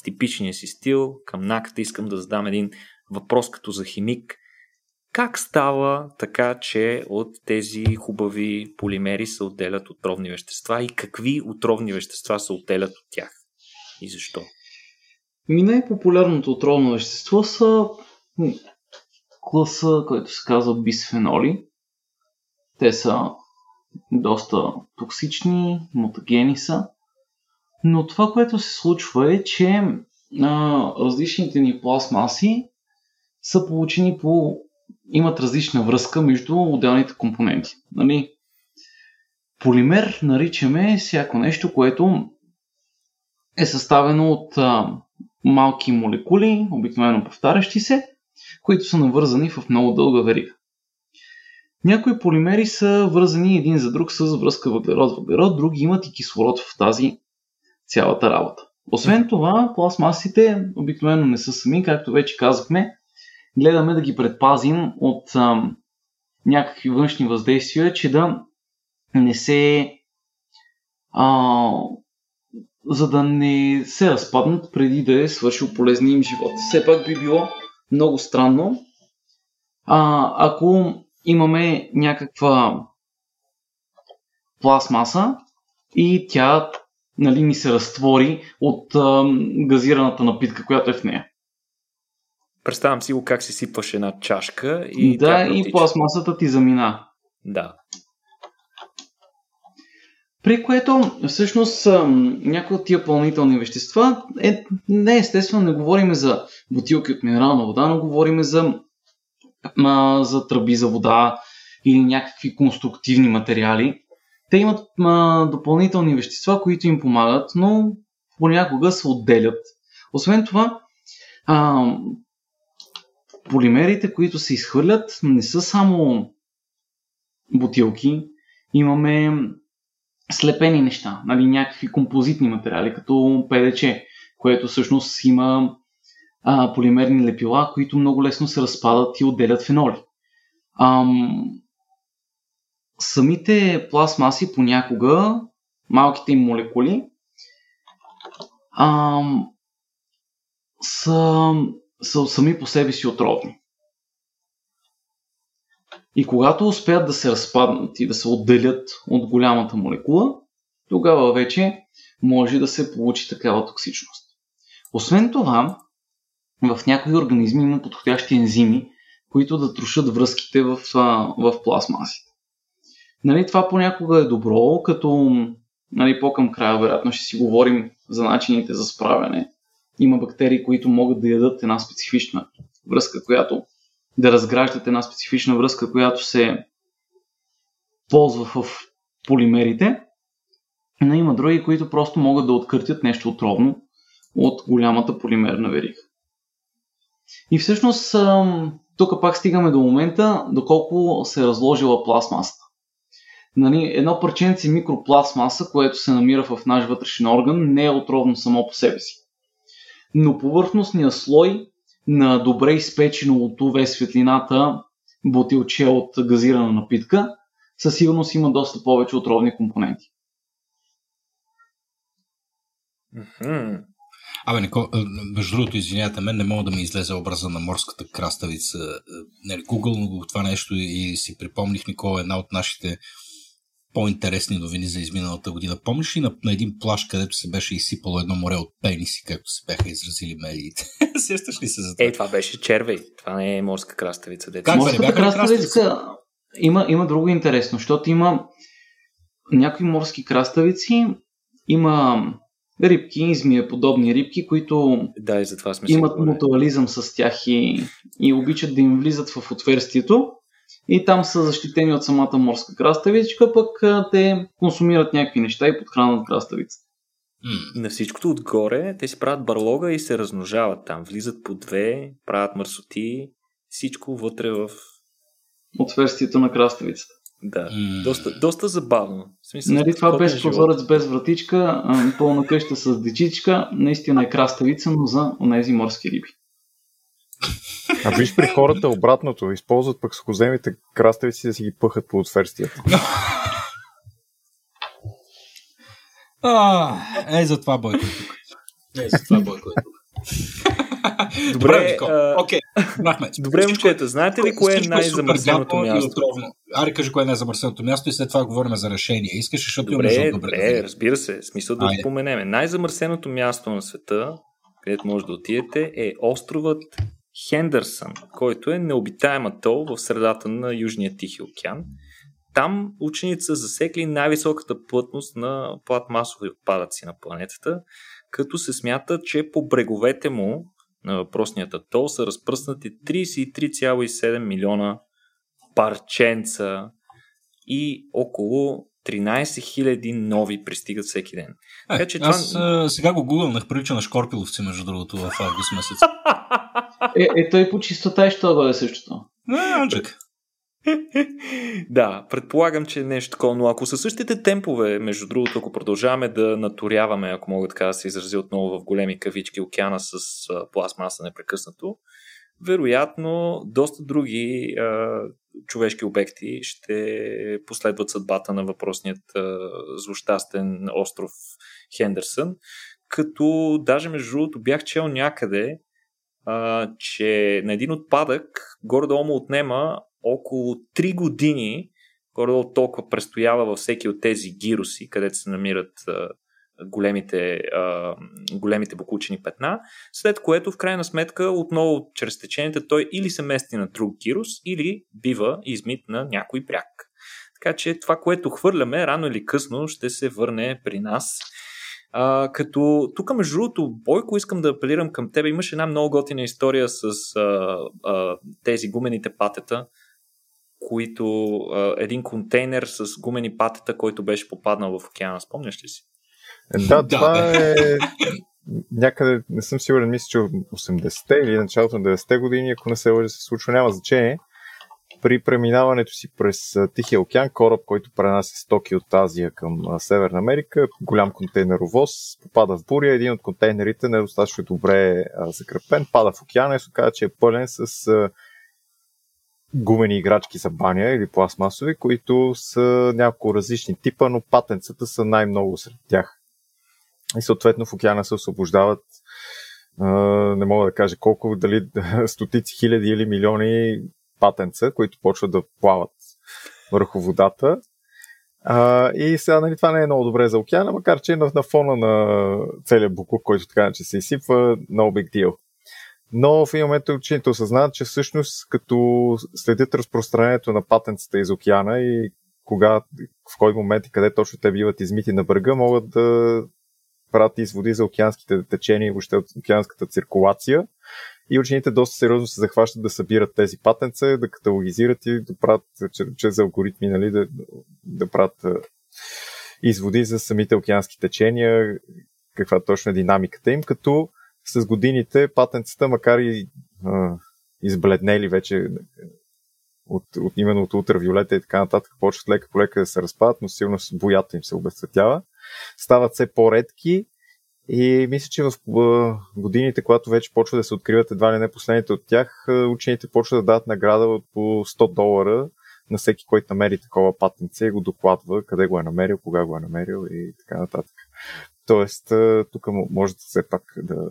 в типичния си стил към наката искам да задам един въпрос като за химик. Как става така, че от тези хубави полимери се отделят отровни вещества и какви отровни вещества се отделят от тях? И защо? Ми най-популярното отровно вещество са класа, който се казва бисфеноли. Те са доста токсични, мутагени са. Но това, което се случва е, че а, различните ни пластмаси са получени по... имат различна връзка между отделните компоненти. Нали? Полимер наричаме всяко нещо, което е съставено от а, малки молекули, обикновено повтарящи се, които са навързани в много дълга верига. Някои полимери са вързани един за друг с връзка въглерод-въглерод, други имат и кислород в тази цялата работа. Освен това, пластмасите обикновено не са сами, както вече казахме, гледаме да ги предпазим от ам, някакви външни въздействия, че да не се а, за да не се разпаднат преди да е свършил полезния им живот. Все пак би било много странно, а, ако имаме някаква пластмаса и тя нали, ни се разтвори от а, газираната напитка, която е в нея. Представям си го как си сипваш една чашка и. Да, и пластмасата ти замина. Да. При което всъщност някои от тия пълнителни вещества е, не естествено не говорим за бутилки от минерална вода, но говорим за, а, за тръби за вода или някакви конструктивни материали. Те имат а, допълнителни вещества, които им помагат, но понякога се отделят. Освен това, а, полимерите, които се изхвърлят, не са само бутилки. Имаме слепени неща, нали, някакви композитни материали, като ПДЧ, което всъщност има а, полимерни лепила, които много лесно се разпадат и отделят феноли. Ам, самите пластмаси понякога, малките им молекули, ам, са, са сами по себе си отровни. И когато успеят да се разпаднат и да се отделят от голямата молекула, тогава вече може да се получи такава токсичност. Освен това, в някои организми има подходящи ензими, които да трошат връзките в, в пластмасите. Нали, това понякога е добро, като нали, по-към края, вероятно, ще си говорим за начините за справяне. Има бактерии, които могат да ядат една специфична връзка, която да разграждат една специфична връзка, която се ползва в полимерите. Но има други, които просто могат да откъртят нещо отровно от голямата полимерна верига. И всъщност тук пак стигаме до момента, доколко се е разложила пластмасата. Нали, едно парченце микропластмаса, което се намира в наш вътрешен орган, не е отровно само по себе си. Но повърхностният слой на добре изпечено от UV светлината бутилче от газирана напитка, със сигурност има доста повече отровни компоненти. Mm-hmm. Абе, Нико, е, между другото, извинявайте, мен не мога да ми излезе образа на морската краставица. Е, нали, Google това нещо и си припомних, Никола, една от нашите по-интересни новини за изминалата година. Помниш ли на, на един плаш, където се беше изсипало едно море от пениси, както се бяха изразили медиите? [LAUGHS] Сещаш ли се за това? Е, това беше червей. Това не е морска краставица. Как Морската краставица има, има друго интересно, защото има някои морски краставици, има рибки, змия подобни рибки, които да, и затова сме имат мутуализъм с тях и, и обичат да им влизат в отверстието и там са защитени от самата морска краставичка, пък те консумират някакви неща и подхранват краставицата. На всичкото отгоре те си правят барлога и се размножават там. Влизат по две, правят мърсоти, всичко вътре в... Отверстието на краставицата. Да, mm. доста, доста забавно. В смисъл, нали, това без прозорец, без вратичка, пълна къща с дечичка, наистина е краставица, но за тези морски риби. А виж при хората обратното. Използват пък сухоземите краставици да си ги пъхат по отверстията. А, е, за това Бойко е тук. Е, за това Бойко е тук. Добре, окей. Добре, момчета, знаете ли кое е най-замърсеното място? Ари, кажи кое е най-замърсеното място и след това говорим за решение. Искаш, защото добре, имаме добре. Добре, разбира се. Смисъл да го споменеме. Най-замърсеното място на света, където може да отидете, е островът Хендърсън, който е необитаем атол в средата на Южния Тихи океан. Там ученици са засекли най-високата плътност на пластмасови отпадъци на планетата, като се смята, че по бреговете му на въпросният атол са разпръснати 33,7 милиона парченца и около 13 000 нови пристигат всеки ден. Е, така, че аз това... сега го гугълнах, прилича на Шкорпиловци, между другото, в август месец. [LAUGHS] Е, е той по чистота и що бъде същото. Не, да, предполагам, че е нещо такова, но ако са същите темпове, между другото, ако продължаваме да наторяваме, ако мога така да се изрази отново в големи кавички океана с пластмаса непрекъснато, вероятно доста други а, човешки обекти ще последват съдбата на въпросният а, злощастен остров Хендерсън, като даже между другото бях чел някъде, а, че на един отпадък горе-долу му отнема около 3 години, горе-долу толкова престоява във всеки от тези гируси, където се намират а, големите, а, големите бокучени петна, след което в крайна сметка отново чрез течението той или се мести на друг гирус, или бива измит на някой бряг. Така че това, което хвърляме, рано или късно ще се върне при нас а, като тук, между другото, Бойко, искам да апелирам към теб. Имаш една много готина история с а, а, тези гумените патета, които а, един контейнер с гумени патета, който беше попаднал в океана. Спомняш ли си? Да, това е някъде, не съм сигурен, мисля, че 80-те или началото на 90-те години, ако не се лъжа, се случва, няма значение. При преминаването си през Тихия океан, кораб, който пренася стоки от Азия към Северна Америка, голям контейнеровоз, попада в буря, един от контейнерите не е достатъчно добре закрепен, пада в океана и се оказа, че е пълен с гумени играчки за баня или пластмасови, които са няколко различни типа, но патенцата са най-много сред тях. И съответно в океана се освобождават не мога да кажа колко, дали [LAUGHS] стотици хиляди или милиони патенца, които почват да плават върху водата. А, и сега, нали, това не е много добре за океана, макар че на, на фона на целият буклук, който така че се изсипва, no big deal. Но в един момент учените осъзнават, че всъщност като следят разпространението на патенцата из океана и кога, в кой момент и къде точно те биват измити на бърга, могат да правят изводи за океанските течения и въобще океанската циркулация. И учените доста сериозно се захващат да събират тези патенца, да каталогизират и да правят чрез алгоритми, нали, да, да правят изводи за самите океански течения, каква точно е динамиката им, като с годините патенцата, макар и а, избледнели вече от, от именно от ултравиолета и така нататък, почват лека по лека да се разпадат, но силно боята им се обезцветява. Стават все по-редки и мисля, че в годините, когато вече почва да се откриват едва ли не последните от тях, учените почват да дадат награда от по 100 долара на всеки, който намери такова патенце и го докладва къде го е намерил, кога го е намерил и така нататък. Тоест, тук може все пак да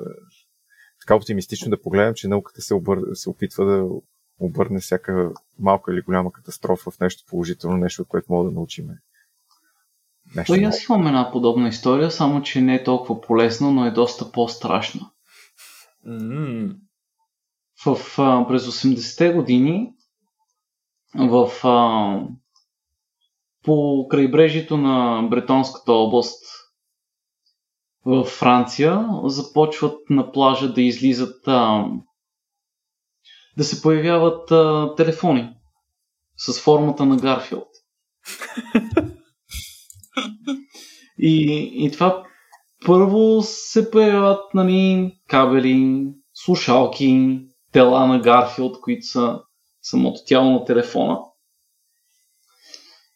така оптимистично да погледнем, че науката се, обър... се опитва да обърне всяка малка или голяма катастрофа в нещо положително, нещо, от което мога да научим. Нещо Той аз имам една подобна история, само че не е толкова полезна, но е доста по-страшна. Mm. В, а, през 80-те години в, а, по крайбрежието на Бретонската област в Франция започват на плажа да излизат а, да се появяват а, телефони с формата на Гарфилд. [LAUGHS] и, и това първо се появяват нали, кабели, слушалки, тела на Гарфилд, които са самото тяло на телефона.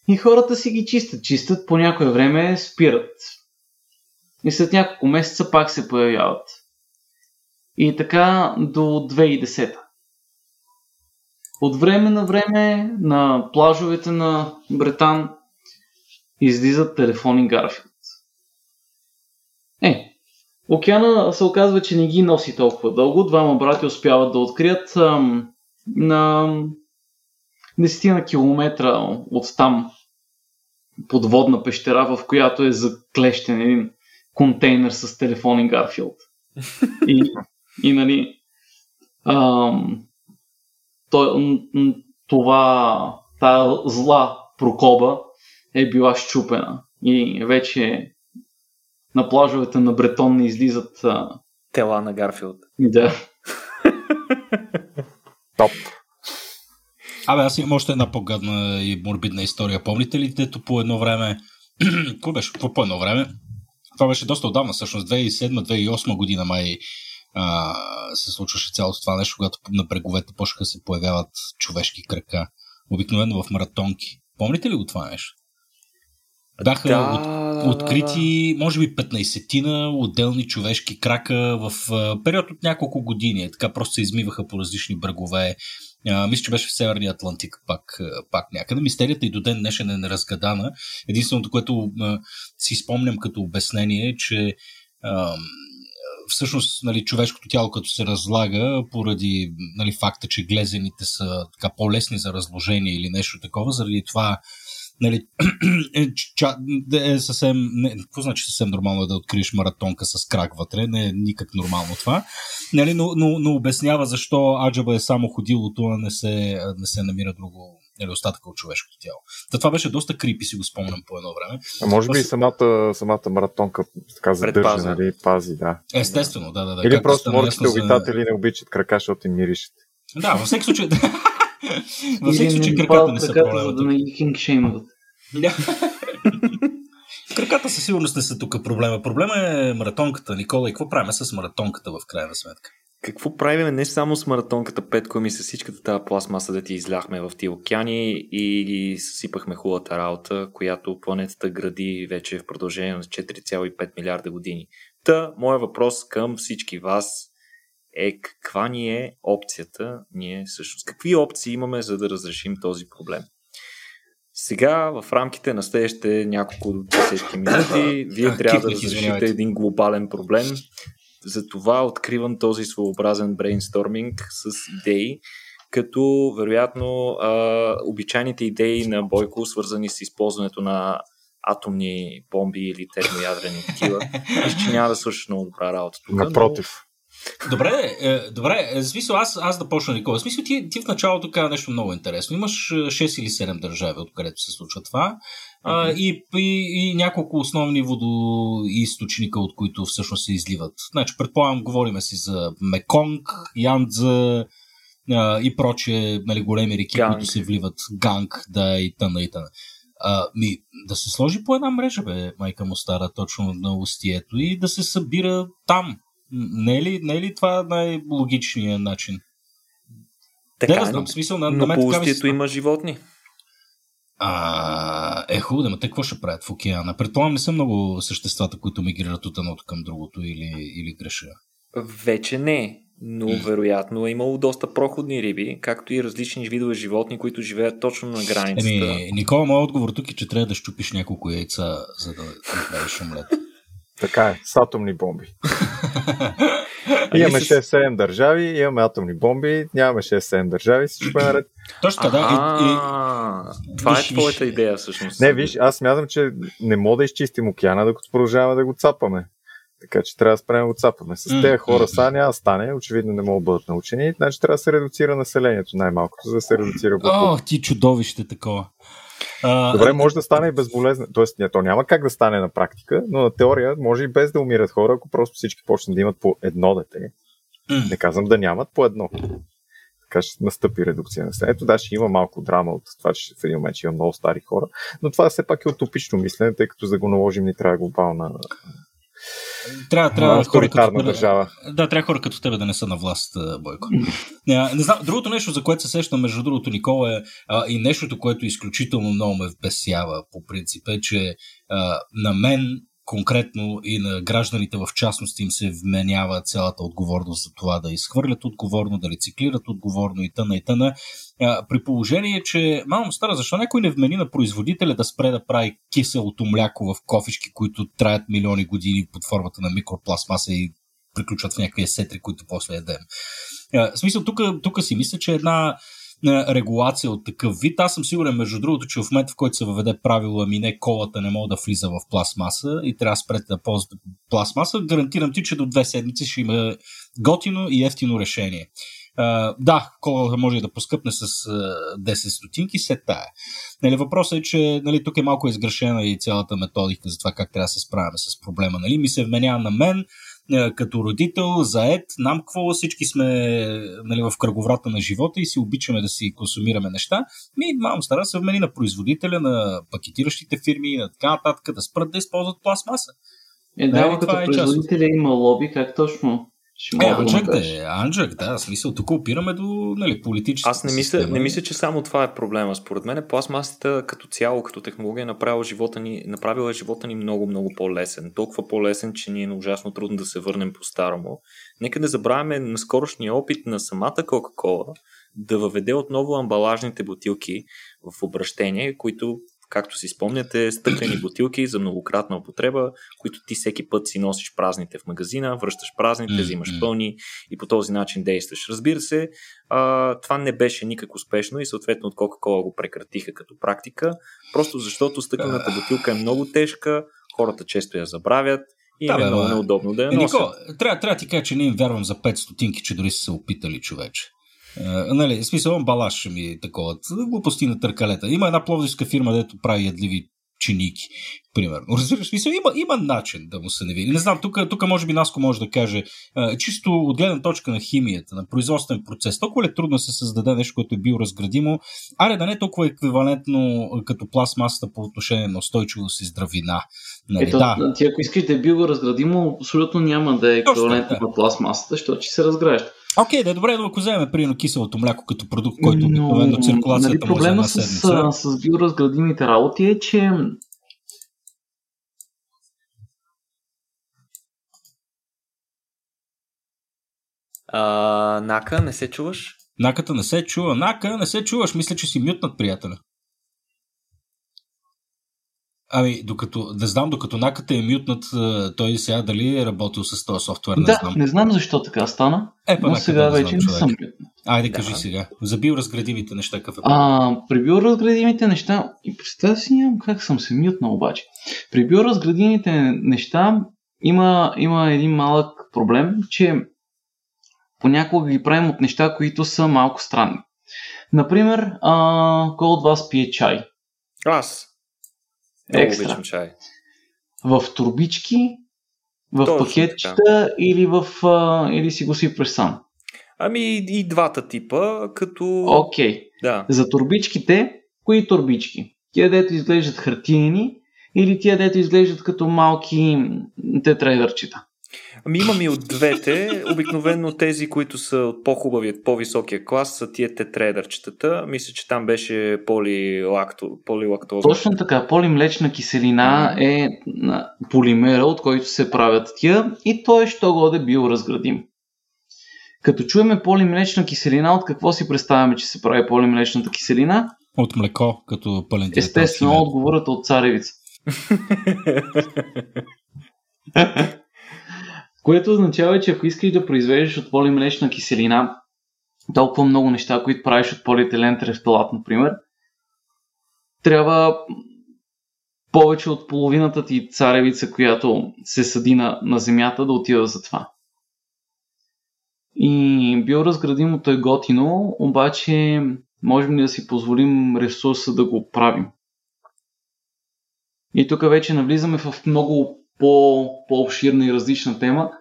И хората си ги чистят. Чистят, по някое време спират. И след няколко месеца пак се появяват. И така до 2010. От време на време на плажовете на Бретан излизат телефони Гарфилд. Е, океана се оказва, че не ги носи толкова дълго. Двама брати успяват да открият ам, на десетина километра от там подводна пещера, в която е заклещен един контейнер с телефони Гарфилд. [LAUGHS] И, и нали, ам, това, тая зла прокоба е била щупена и вече на плажовете на Бретон не излизат тела на Гарфилд. Да. [LAUGHS] Топ. Абе, аз имам още една по-гадна и морбидна история. Помните ли, дето по едно време... [CLEARS THROAT] Какво беше? По, по едно време? Това беше доста отдавна, всъщност 2007-2008 година май а, се случваше цялото това нещо, когато на бреговете почнаха се появяват човешки крака. Обикновено в маратонки. Помните ли го това нещо? Бяха да, от, открити, може би 15-тина отделни човешки крака в а, период от няколко години. Така просто се измиваха по различни брегове. А, мисля, че беше в Северния Атлантик пак, пак някъде. Мистерията и до ден днешен е неразгадана. Единственото, което а, си спомням като обяснение е, че а, всъщност нали, човешкото тяло като се разлага поради нали, факта, че глезените са така по-лесни за разложение или нещо такова, заради това нали, [CLEARS THROAT] е, е съвсем, не, какво значи съвсем нормално е да откриеш маратонка с крак вътре, не е никак нормално това, нали, но, но, но обяснява защо Аджаба е само ходилото, а не се, не се намира друго недостатъка от човешкото тяло. Та това беше доста крипи, си го спомням по едно време. А може би и самата, самата маратонка така задържа, нали, пази, да. Естествено, да, да. да. Или просто морските обитатели за... не обичат крака, защото им миришат. Да, във всеки случай. [LAUGHS] във всеки случай краката не са проблема. За да не ги кингшеймват. [LAUGHS] Краката със сигурност не са тук проблема. Проблема е маратонката, Никола. И какво правим с маратонката в крайна сметка? Какво правим не само с маратонката Петко, ми с всичката тази пластмаса да ти изляхме в тия океани и съсипахме хубавата работа, която планетата гради вече в продължение на 4,5 милиарда години. Та, моят въпрос към всички вас е каква ни е опцията, ние всъщност, какви опции имаме за да разрешим този проблем. Сега, в рамките на следващите няколко десетки минути, [COUGHS] вие а, трябва да разрешите един глобален проблем. Затова откривам този своеобразен брейнсторминг с идеи, като вероятно а, обичайните идеи на Бойко, свързани с използването на атомни бомби или термоядрени такива, [LAUGHS] мисля, че няма да свършиш много добра работа тук. Напротив. Добре, е, добре. Е, смисъл, аз, аз да почна Никола. Смисъл, ти, ти в началото каза нещо много интересно. Имаш 6 или 7 държави, от където се случва това. Uh-huh. И, и, и няколко основни водоисточника, от които всъщност се изливат. Значи, предполагам, говориме си за Меконг, Янза а, и прочие нали, големи реки, Ганг. които се вливат. Ганг, да, и тъна, и тъна. А, ми, да се сложи по една мрежа, бе, майка му стара, точно на устието и да се събира там. Не е ли, не е ли това най-логичният начин? Така, да, знам, смисъл, на, но на по устието има животни. А, е хубаво, но те какво ще правят в океана? Предполагам, не са много съществата, които мигрират от едното към другото или, или греша. Вече не, но mm. вероятно е имало доста проходни риби, както и различни видове животни, които живеят точно на границата. Еми, Никола, моят отговор тук е, че трябва да щупиш няколко яйца, за да направиш омлет. Така е, с атомни бомби. [LAUGHS] имаме 6-7 държави, имаме атомни бомби, нямаме 6-7 държави, всичко е наред. Точно така, да. И, и... Това е твоята идея всъщност. Не, виж, аз смятам, че не мога да изчистим океана, докато продължаваме да го цапаме. Така че трябва да спрем да го цапаме. С тези хора са няма да стане, очевидно не могат да бъдат научени, значи трябва да се редуцира населението най-малкото, за да се редуцира О, ти чудовище такова. Добре, може да стане и безболезнено. Тоест, не, то няма как да стане на практика, но на теория може и без да умират хора, ако просто всички почнат да имат по едно дете. Не казвам да нямат по едно. Така ще настъпи редукция на населението. Да, ще има малко драма от това, че в един момент ще има много стари хора, но това все пак е утопично мислене, тъй като за да го наложим ни трябва глобална трябва, трябва хора като, държава. Да, трябва хора като тебе да не са на власт, Бойко. не, не знам, другото нещо, за което се сещам, между другото, Никола, е а, и нещото, което изключително много ме вбесява по принцип, е, че а, на мен конкретно и на гражданите в частност им се вменява цялата отговорност за това да изхвърлят отговорно, да рециклират отговорно и тъна и тъна. При положение, че малко стара, защо някой не вмени на производителя да спре да прави киселото мляко в кофишки, които траят милиони години под формата на микропластмаса и приключват в някакви сетри, които после едем. В смисъл, тук си мисля, че една регулация от такъв вид. Аз съм сигурен, между другото, че в момента, в който се въведе правило, ами не колата не мога да влиза в пластмаса и трябва да спрете да ползвате пластмаса, гарантирам ти, че до две седмици ще има готино и ефтино решение. Uh, да, колата може да поскъпне с uh, 10 стотинки, се тая. Нали, въпросът е, че нали, тук е малко изгрешена и цялата методика за това как трябва да се справяме с проблема. Нали, ми се вменява на мен, е, като родител, заед, нам какво, всички сме нали, в кръговрата на живота и си обичаме да си консумираме неща. Ми, мам стара се вмени на производителя, на пакетиращите фирми и на така нататък да спрат да използват пластмаса. Е, да, нали, като е производителя има лоби, как точно ще е, Анджак да е. Анджак, да. Смисъл, тук опираме до нали, политически. Аз не мисля, не мисля, че само това е проблема. Според мен пластмасата като цяло, като технология, е направила живота ни, направила е живота ни много, много по-лесен. Толкова по-лесен, че ни е ужасно трудно да се върнем по-старому. Нека не забравяме на скорошния опит на самата Кока-Кола да въведе отново амбалажните бутилки в обращение, които както си спомняте, стъклени [CLEARS THROAT] бутилки за многократна употреба, които ти всеки път си носиш празните в магазина, връщаш празните, взимаш пълни и по този начин действаш. Разбира се, а, това не беше никак успешно и съответно от Coca-Cola го прекратиха като практика, просто защото стъклената бутилка е много тежка, хората често я забравят и да, е много неудобно да я носят. Нико, трябва, трябва да ти кажа, че не им вярвам за 5 стотинки, че дори са се опитали човече. Uh, нали, в смисъл, балаш ми е такова. Глупости на търкалета. Има една пловдивска фирма, дето прави ядливи чиники, примерно. Разбираш, смисъл, има, има начин да му се не види. Не знам, тук, тук може би Наско може да каже, а, чисто от гледна точка на химията, на производствен процес, толкова ли е трудно се създаде нещо, което е биоразградимо, аре да не е толкова еквивалентно като пластмасата по отношение на устойчивост и здравина. Нали, Ето, да. ти ако искаш да е биоразградимо, абсолютно няма да е еквивалентно на пластмасата, защото ще се разгражда. Окей, okay, да е добре, но ако вземем примерно киселото мляко като продукт, който обикновено циркулацията нали, проблема една с, седмица. с биоразградимите работи е, че А, Нака, не се чуваш? Наката не се чува. Нака, не се чуваш. Мисля, че си мютнат, приятеля. Ами, докато, не знам, докато наката е мютнат, той сега дали е работил с този софтуер, не да, знам. не знам защо така стана, Е, па но сега да вече знам, не съм мютнат. Айде, Да. кажи сега. За биоразградимите неща какъв е А, при биоразградимите неща, и представя си нямам как съм се мютнал обаче. При биоразградимите неща има, има един малък проблем, че понякога ги правим от неща, които са малко странни. Например, а, кой от вас пие чай? Аз. Много Екстра. обичам чай. В турбички, в Точно пакетчета или, в, а, или си го сипваш сам? Ами и двата типа, като... Окей. Да. За турбичките, кои турбички? Тия, дето изглеждат хартиени или тия, дето изглеждат като малки тетрайдърчета? Ами имам и от двете. Обикновено тези, които са от по-хубавият, по-високия клас, са тия тетрейдърчетата. Мисля, че там беше полилакто, полилактоза. Точно така, полимлечна киселина е на полимера, от който се правят тия и той що годе биоразградим. Като чуеме полимлечна киселина, от какво си представяме, че се прави полимлечната киселина? От млеко, като пълен Естествено, отговорът е от царевица. [LAUGHS] Което означава, че ако искаш да произвеждаш от полимлечна киселина толкова много неща, които правиш от полиетилен трефталат, например, трябва повече от половината ти царевица, която се съди на, на земята, да отива за това. И биоразградимото е готино, обаче можем ли да си позволим ресурса да го правим? И тук вече навлизаме в много по, по-обширна и различна тема.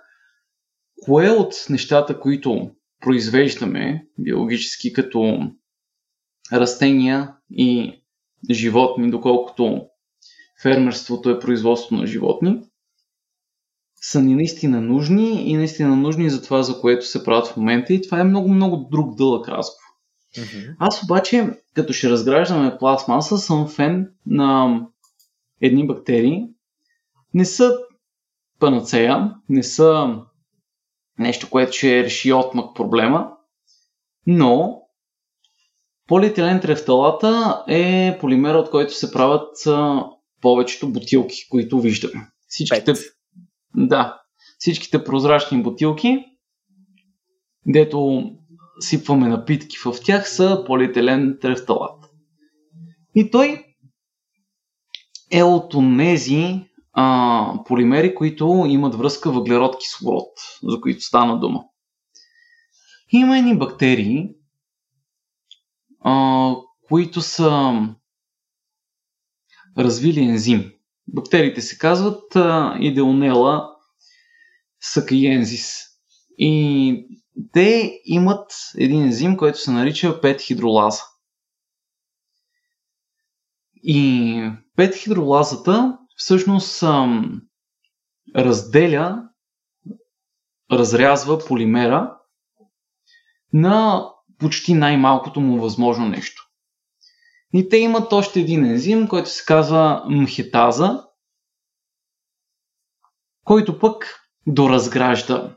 Кое от нещата, които произвеждаме биологически като растения и животни, доколкото фермерството е производство на животни, са ни наистина нужни и наистина нужни за това, за което се правят в момента. И това е много-много друг дълъг разговор. Мгм. Аз обаче, като ще разграждаме пластмаса, съм фен на едни бактерии. Не са панацея, не са нещо, което ще реши отмък проблема, но полиетилен трефталата е полимера, от който се правят повечето бутилки, които виждаме. Всичките, Пет. да, всичките прозрачни бутилки, дето сипваме напитки в тях, са полиетилен трефталат. И той е от онези а, полимери, които имат връзка въглерод-кислород, за които стана дума. Има едни бактерии, а, които са развили ензим. Бактериите се казват а, Ideonella sacchiensis. И те имат един ензим, който се нарича 5-хидролаза. И 5-хидролазата всъщност ам, разделя, разрязва полимера на почти най-малкото му възможно нещо. И те имат още един ензим, който се казва мхетаза, който пък доразгражда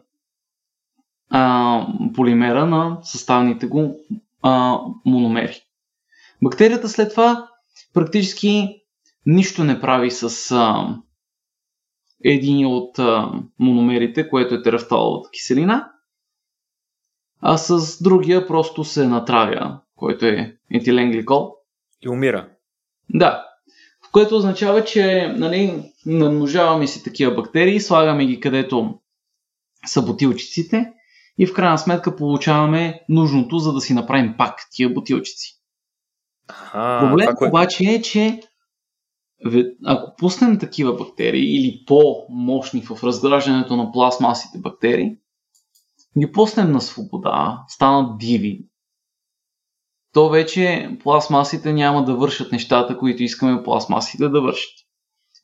а, полимера на съставните го а, мономери. Бактерията след това практически нищо не прави с а, един от а, мономерите, което е терафталовата киселина, а с другия просто се натравя, който е етилен гликол. И умира. Да, в което означава, че нали, намножаваме си такива бактерии, слагаме ги където са бутилчиците и в крайна сметка получаваме нужното, за да си направим пак тия бутилчици. А, Проблем това, кое... обаче е, че ако пуснем такива бактерии или по-мощни в разграждането на пластмасите бактерии, ги пуснем на свобода, станат диви, то вече пластмасите няма да вършат нещата, които искаме пластмасите да вършат.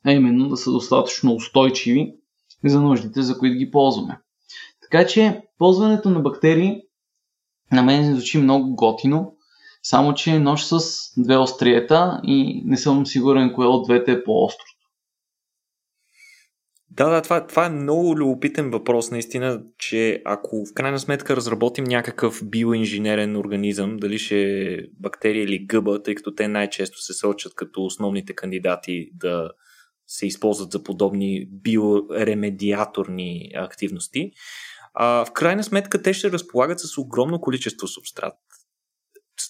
А именно да са достатъчно устойчиви за нуждите, за които ги ползваме. Така че ползването на бактерии на мен звучи много готино, само че нож с две остриета и не съм сигурен кое от двете е по-остро. Да, да, това, това е много любопитен въпрос, наистина, че ако в крайна сметка разработим някакъв биоинженерен организъм, дали ще е бактерия или гъба, тъй като те най-често се сочат като основните кандидати да се използват за подобни биоремедиаторни активности, а, в крайна сметка те ще разполагат с огромно количество субстрат.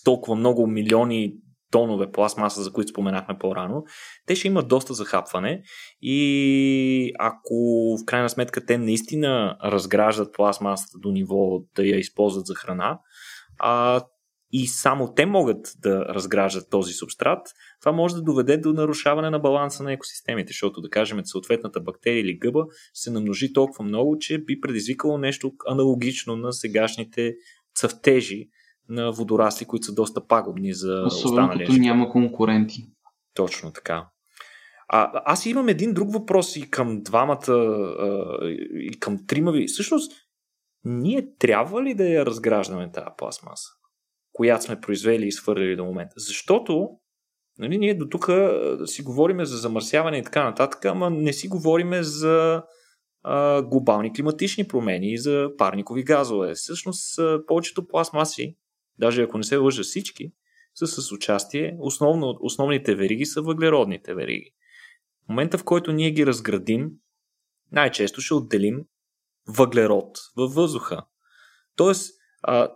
Толкова много милиони тонове пластмаса, за които споменахме по-рано, те ще имат доста захапване и ако в крайна сметка те наистина разграждат пластмасата до ниво да я използват за храна, а, и само те могат да разграждат този субстрат, това може да доведе до нарушаване на баланса на екосистемите, защото да кажем, съответната бактерия или гъба се намножи толкова много, че би предизвикало нещо аналогично на сегашните цъфтежи на водорасли, които са доста пагубни за Особено като неща. няма конкуренти. Точно така. А, аз имам един друг въпрос и към двамата, а, и към трима ви. Всъщност, ние трябва ли да я разграждаме тази пластмаса, която сме произвели и свърлили до момента? Защото нали, ние до тук си говориме за замърсяване и така нататък, ама не си говориме за а, глобални климатични промени и за парникови газове. Всъщност, повечето пластмаси даже ако не се лъжа всички, са с участие. Основно, основните вериги са въглеродните вериги. В момента, в който ние ги разградим, най-често ще отделим въглерод във въздуха. Тоест,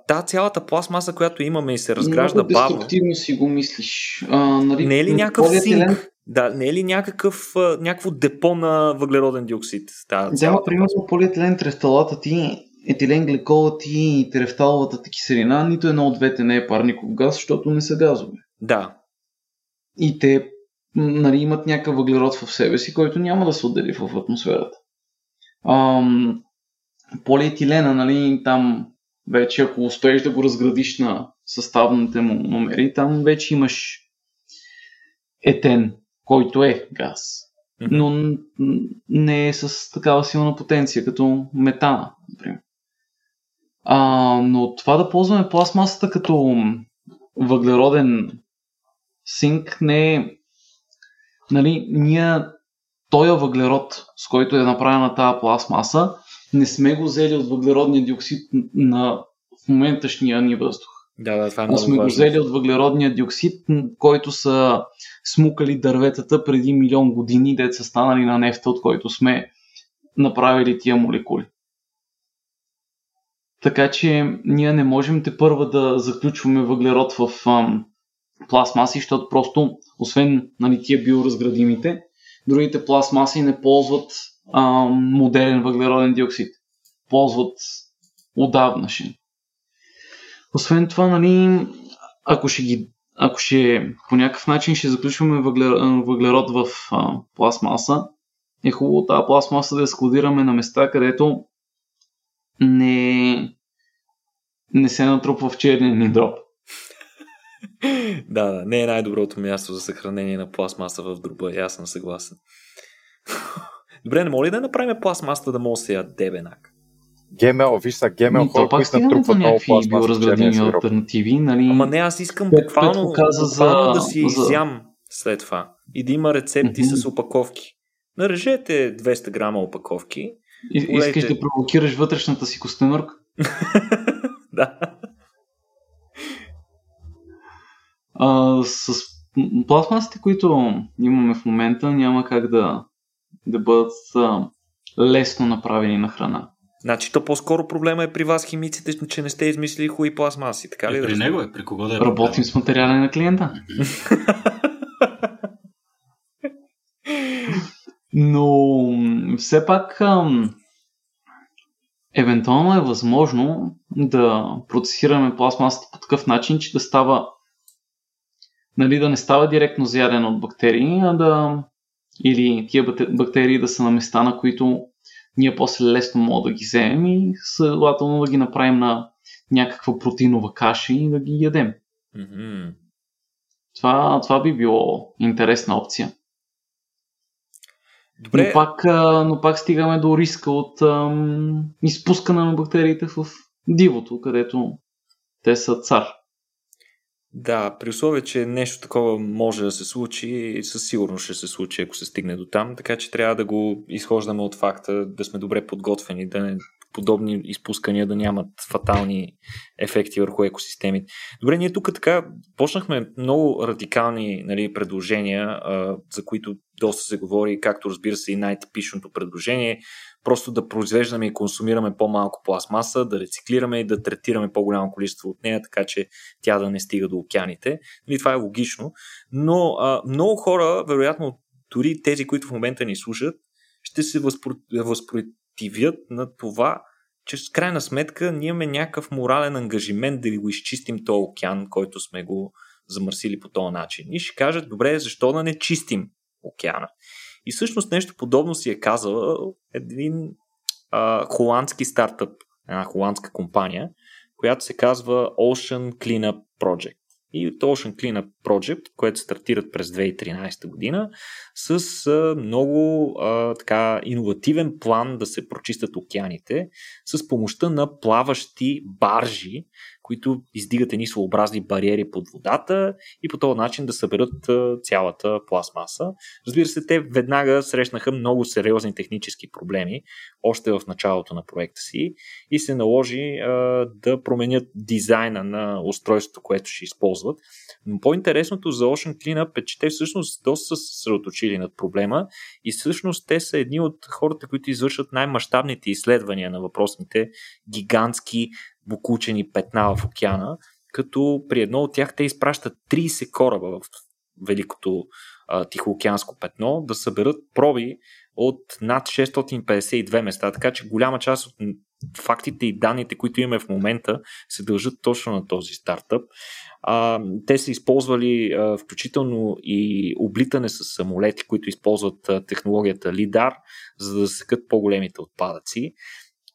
та цялата пластмаса, която имаме и се разгражда Много бавно. деструктивно си го мислиш. А, нали, не е ли някакъв синк? Да, не е ли някакъв, някакво депо на въглероден диоксид? Да, примерно полиетилен тресталата ти етилен гликолът и терефталовата киселина, нито едно от двете не е парников газ, защото не са газове. Да. И те нали, имат някакъв въглерод в себе си, който няма да се отдели в атмосферата. Ам, полиетилена, нали, там вече ако успееш да го разградиш на съставните му номери, там вече имаш етен, който е газ. Но не е с такава силна потенция, като метана, например. А, но това да ползваме пластмасата като въглероден синк не е... Нали, ние този въглерод, с който е направена тази пластмаса, не сме го взели от въглеродния диоксид на в моменташния ни въздух. Да, да, това е много сме важно. го взели от въглеродния диоксид, който са смукали дърветата преди милион години, деца станали на нефта, от който сме направили тия молекули. Така че ние не можем те първа да заключваме въглерод в ам, пластмаси, защото просто, освен нали, тия биоразградимите, другите пластмаси не ползват ам, модерен въглероден диоксид. Ползват отдавнашен. Освен това, нали, ако ще ги ако ще по някакъв начин ще заключваме въглерод в а, пластмаса, е хубаво тази пластмаса да я складираме на места, където не, не се натрупва в черния ни дроп. [LAUGHS] да, да, не е най-доброто място за съхранение на пластмаса в дроба, аз съм съгласен. [LAUGHS] Добре, не моли да направим пластмасата да може да се яде веднага? Гемел, виж са, гемел, хора, които натрупват много пластмаса. биоразградими альтернативи, нали? Ама не, аз искам буквално, буквално да си за... изям след това и да има рецепти mm-hmm. с опаковки. Нарежете 200 грама опаковки. И, Искаш да провокираш вътрешната си костенурка? [LAUGHS] [LAUGHS] да. А, с пластмасите, които имаме в момента, няма как да, да бъдат а, лесно направени на храна. Значи то по-скоро проблема е при вас химиците, че не сте измислили хуи пластмаси, така ли? Е, при него е, при кого да е Работим с материали на клиента. [LAUGHS] Но все пак ам, евентуално е възможно да процесираме пластмасата по такъв начин, че да става нали, да не става директно зяден от бактерии, а да или тия бактерии да са на места, на които ние после лесно мога да ги вземем и следователно да ги направим на някаква протеинова каша и да ги ядем. Mm-hmm. Това, това би било интересна опция. Добре. Но, пак, но пак стигаме до риска от ам, изпускане на бактериите в дивото, където те са цар. Да, при условие, че нещо такова може да се случи, със сигурност ще се случи, ако се стигне до там, така че трябва да го изхождаме от факта, да сме добре подготвени, да не подобни изпускания да нямат фатални ефекти върху екосистемите. Добре, ние тук така почнахме много радикални нали, предложения, а, за които доста се говори, както разбира се и най-типичното предложение, просто да произвеждаме и консумираме по-малко пластмаса, да рециклираме и да третираме по-голямо количество от нея, така че тя да не стига до океаните. Нали, това е логично, но а, много хора, вероятно дори тези, които в момента ни слушат, ще се възпротивят на това, че с крайна сметка ние имаме някакъв морален ангажимент да го изчистим този океан, който сме го замърсили по този начин. И ще кажат, добре, защо да не чистим океана? И всъщност нещо подобно си е казал един а, холандски стартъп, една холандска компания, която се казва Ocean Cleanup Project. И от Ocean Cleanup Project, което стартират през 2013 година, с а, много а, така иновативен план да се прочистят океаните с помощта на плаващи баржи, които издигат едни своеобразни бариери под водата и по този начин да съберат цялата пластмаса. Разбира се, те веднага срещнаха много сериозни технически проблеми, още в началото на проекта си и се наложи а, да променят дизайна на устройството, което ще използват. Но по-интересното за Ocean Cleanup е, че те всъщност доста са съсредоточили над проблема и всъщност те са едни от хората, които извършват най-мащабните изследвания на въпросните гигантски буклучени петна в океана, като при едно от тях те изпращат 30 кораба в Великото а, Тихоокеанско петно да съберат проби от над 652 места, така че голяма част от фактите и данните, които имаме в момента, се дължат точно на този стартъп. А, те са използвали а, включително и облитане с самолети, които използват а, технологията LIDAR, за да секат по-големите отпадъци.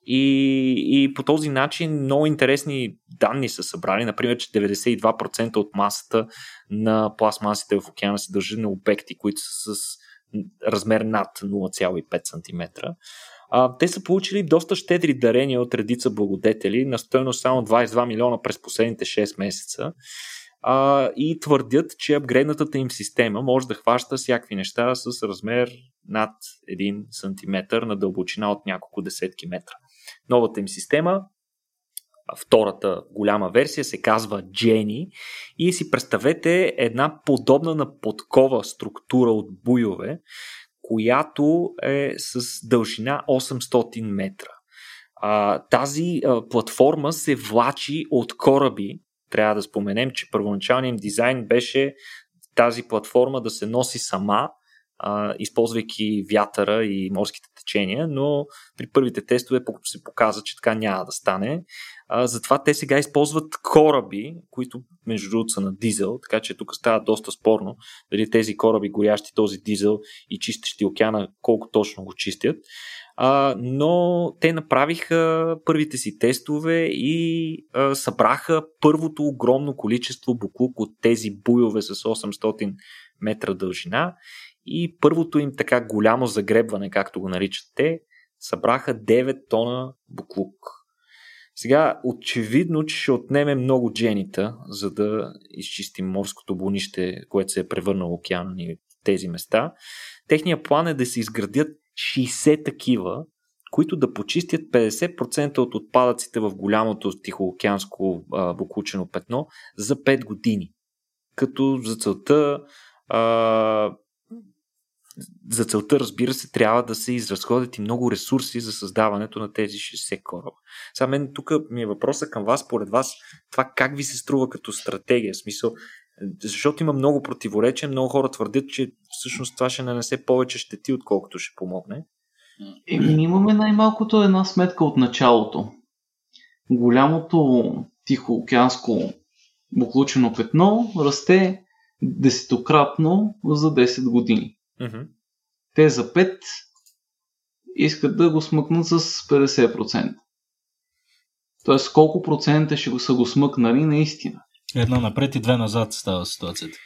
И, и по този начин много интересни данни са събрали. Например, че 92% от масата на пластмасите в океана се държи на обекти, които са с размер над 0,5 см. А, те са получили доста щедри дарения от редица благодетели на стоеност само 22 милиона през последните 6 месеца а, и твърдят, че апгрейдната им система може да хваща всякакви неща с размер над 1 см на дълбочина от няколко десетки метра. Новата им система, втората голяма версия, се казва Jenny и си представете една подобна на подкова структура от буйове, която е с дължина 800 метра. А, тази а, платформа се влачи от кораби. Трябва да споменем, че първоначалният дизайн беше тази платформа да се носи сама използвайки вятъра и морските течения, но при първите тестове се показа, че така няма да стане. Затова те сега използват кораби, които между другото са на дизел, така че тук става доста спорно дали тези кораби, горящи този дизел и чистещи океана, колко точно го чистят. Но те направиха първите си тестове и събраха първото огромно количество буклук от тези буйове с 800 метра дължина и първото им така голямо загребване, както го наричат те, събраха 9 тона буклук. Сега, очевидно, че ще отнеме много дженита, за да изчистим морското бонище, което се е превърнало океана ни в тези места. Техният план е да се изградят 60 такива, които да почистят 50% от отпадъците в голямото тихоокеанско буклучено петно за 5 години. Като за целта а, за целта, разбира се, трябва да се изразходят и много ресурси за създаването на тези 60 кораба. Сега мен тук ми е въпроса към вас, според вас, това как ви се струва като стратегия? В смисъл, защото има много противоречия, много хора твърдят, че всъщност това ще нанесе повече щети, отколкото ще помогне. Еми, имаме най-малкото една сметка от началото. Голямото тихоокеанско буклучено петно расте десетократно за 10 години. Те за 5 искат да го смъкнат с 50%. Тоест колко процента ще го са го смъкнали наистина. Една напред и две назад става ситуацията.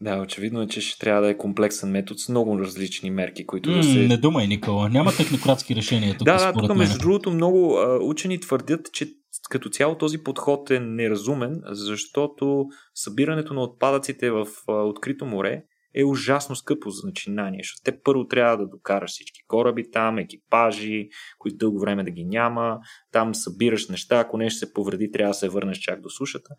Да, очевидно е, че ще трябва да е комплексен метод с много различни мерки, които М, да се... Не думай, Никола. Няма технократски решения тук, да, да, тук между другото много а, учени твърдят, че като цяло този подход е неразумен, защото събирането на отпадъците в а, открито море е ужасно скъпо за начинание, защото те първо трябва да докараш всички кораби там, екипажи, които дълго време да ги няма, там събираш неща, ако нещо се повреди, трябва да се върнеш чак до сушата.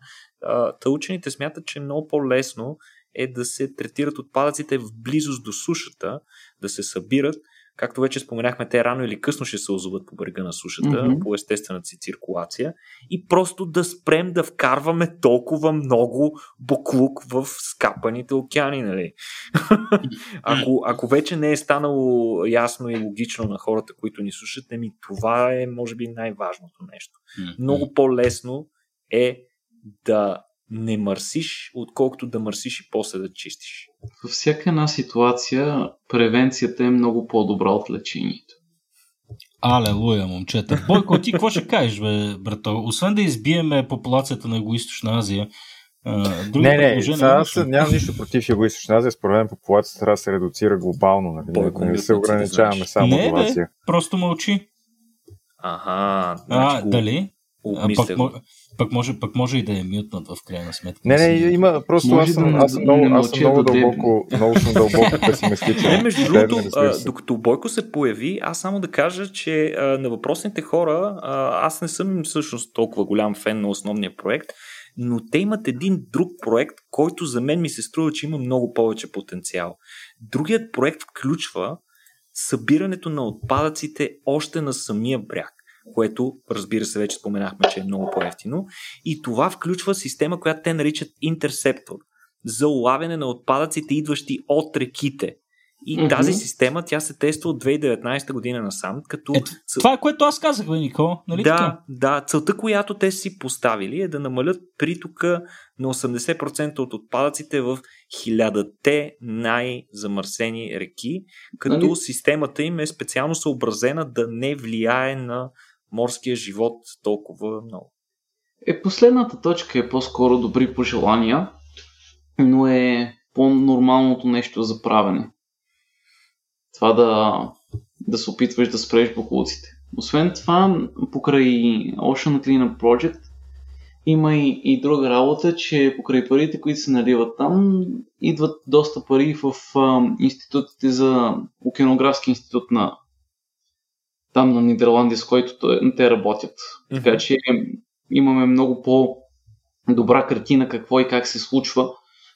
Та учените смятат, че много по-лесно е да се третират отпадъците в близост до сушата, да се събират. Както вече споменахме, те рано или късно ще се озоват по брега на сушата, mm-hmm. по естествената си циркулация и просто да спрем да вкарваме толкова много буклук в скапаните океани, нали? [LAUGHS] ако, ако вече не е станало ясно и логично на хората, които ни слушат, еми това е, може би, най-важното нещо. М, Много по-лесно е да не мърсиш, отколкото да мърсиш и после да чистиш. Във всяка една ситуация превенцията е много по-добра от лечението. Алелуя, момчета. Бойко, ти какво ще кажеш, бе, брато? Освен да избиеме популацията на Юго-Источна Азия, а, други Не, не, сега ли? нямам нищо против Юго-Источна Азия. Според мен популацията трябва да се редуцира глобално. Нали? Бойко не, не се ограничаваме само Не, до бе. Азия. Просто мълчи. Ага, А, значи го дали? А, обмисля пък, пък, може, пък може и да е мютнат в крайна сметка. Не, не, има просто Може аз съм, да аз съм много, аз съм много до дебри. дълбоко, много съм дълбоко [LAUGHS] песимистичен. Не, между другото, докато Бойко се появи, аз само да кажа, че а, на въпросните хора, а, аз не съм всъщност толкова голям фен на основния проект, но те имат един друг проект, който за мен ми се струва, че има много повече потенциал. Другият проект включва събирането на отпадъците още на самия бряг, което, разбира се, вече споменахме, че е много по-ефтино. И това включва система, която те наричат интерсептор за улавяне на отпадъците, идващи от реките. И Мгм. тази система, тя се тества от 2019 година насам, като... Ето, това е което аз казах, бе, Никола. Нали да, така? да, целта, която те си поставили е да намалят притока на 80% от отпадъците в хилядате най-замърсени реки, като Нали? системата им е специално съобразена да не влияе на морския живот толкова много. Е, последната точка е по-скоро добри пожелания, но е по-нормалното нещо за правене. Това да, да се опитваш да спреш буклуците. Освен това, покрай Ocean Cleanup Project има и, и друга работа, че покрай парите, които се наливат там, идват доста пари в а, институтите за Океанографски институт на там на Нидерландия, с който те работят. Така че имаме много по-добра картина какво и как се случва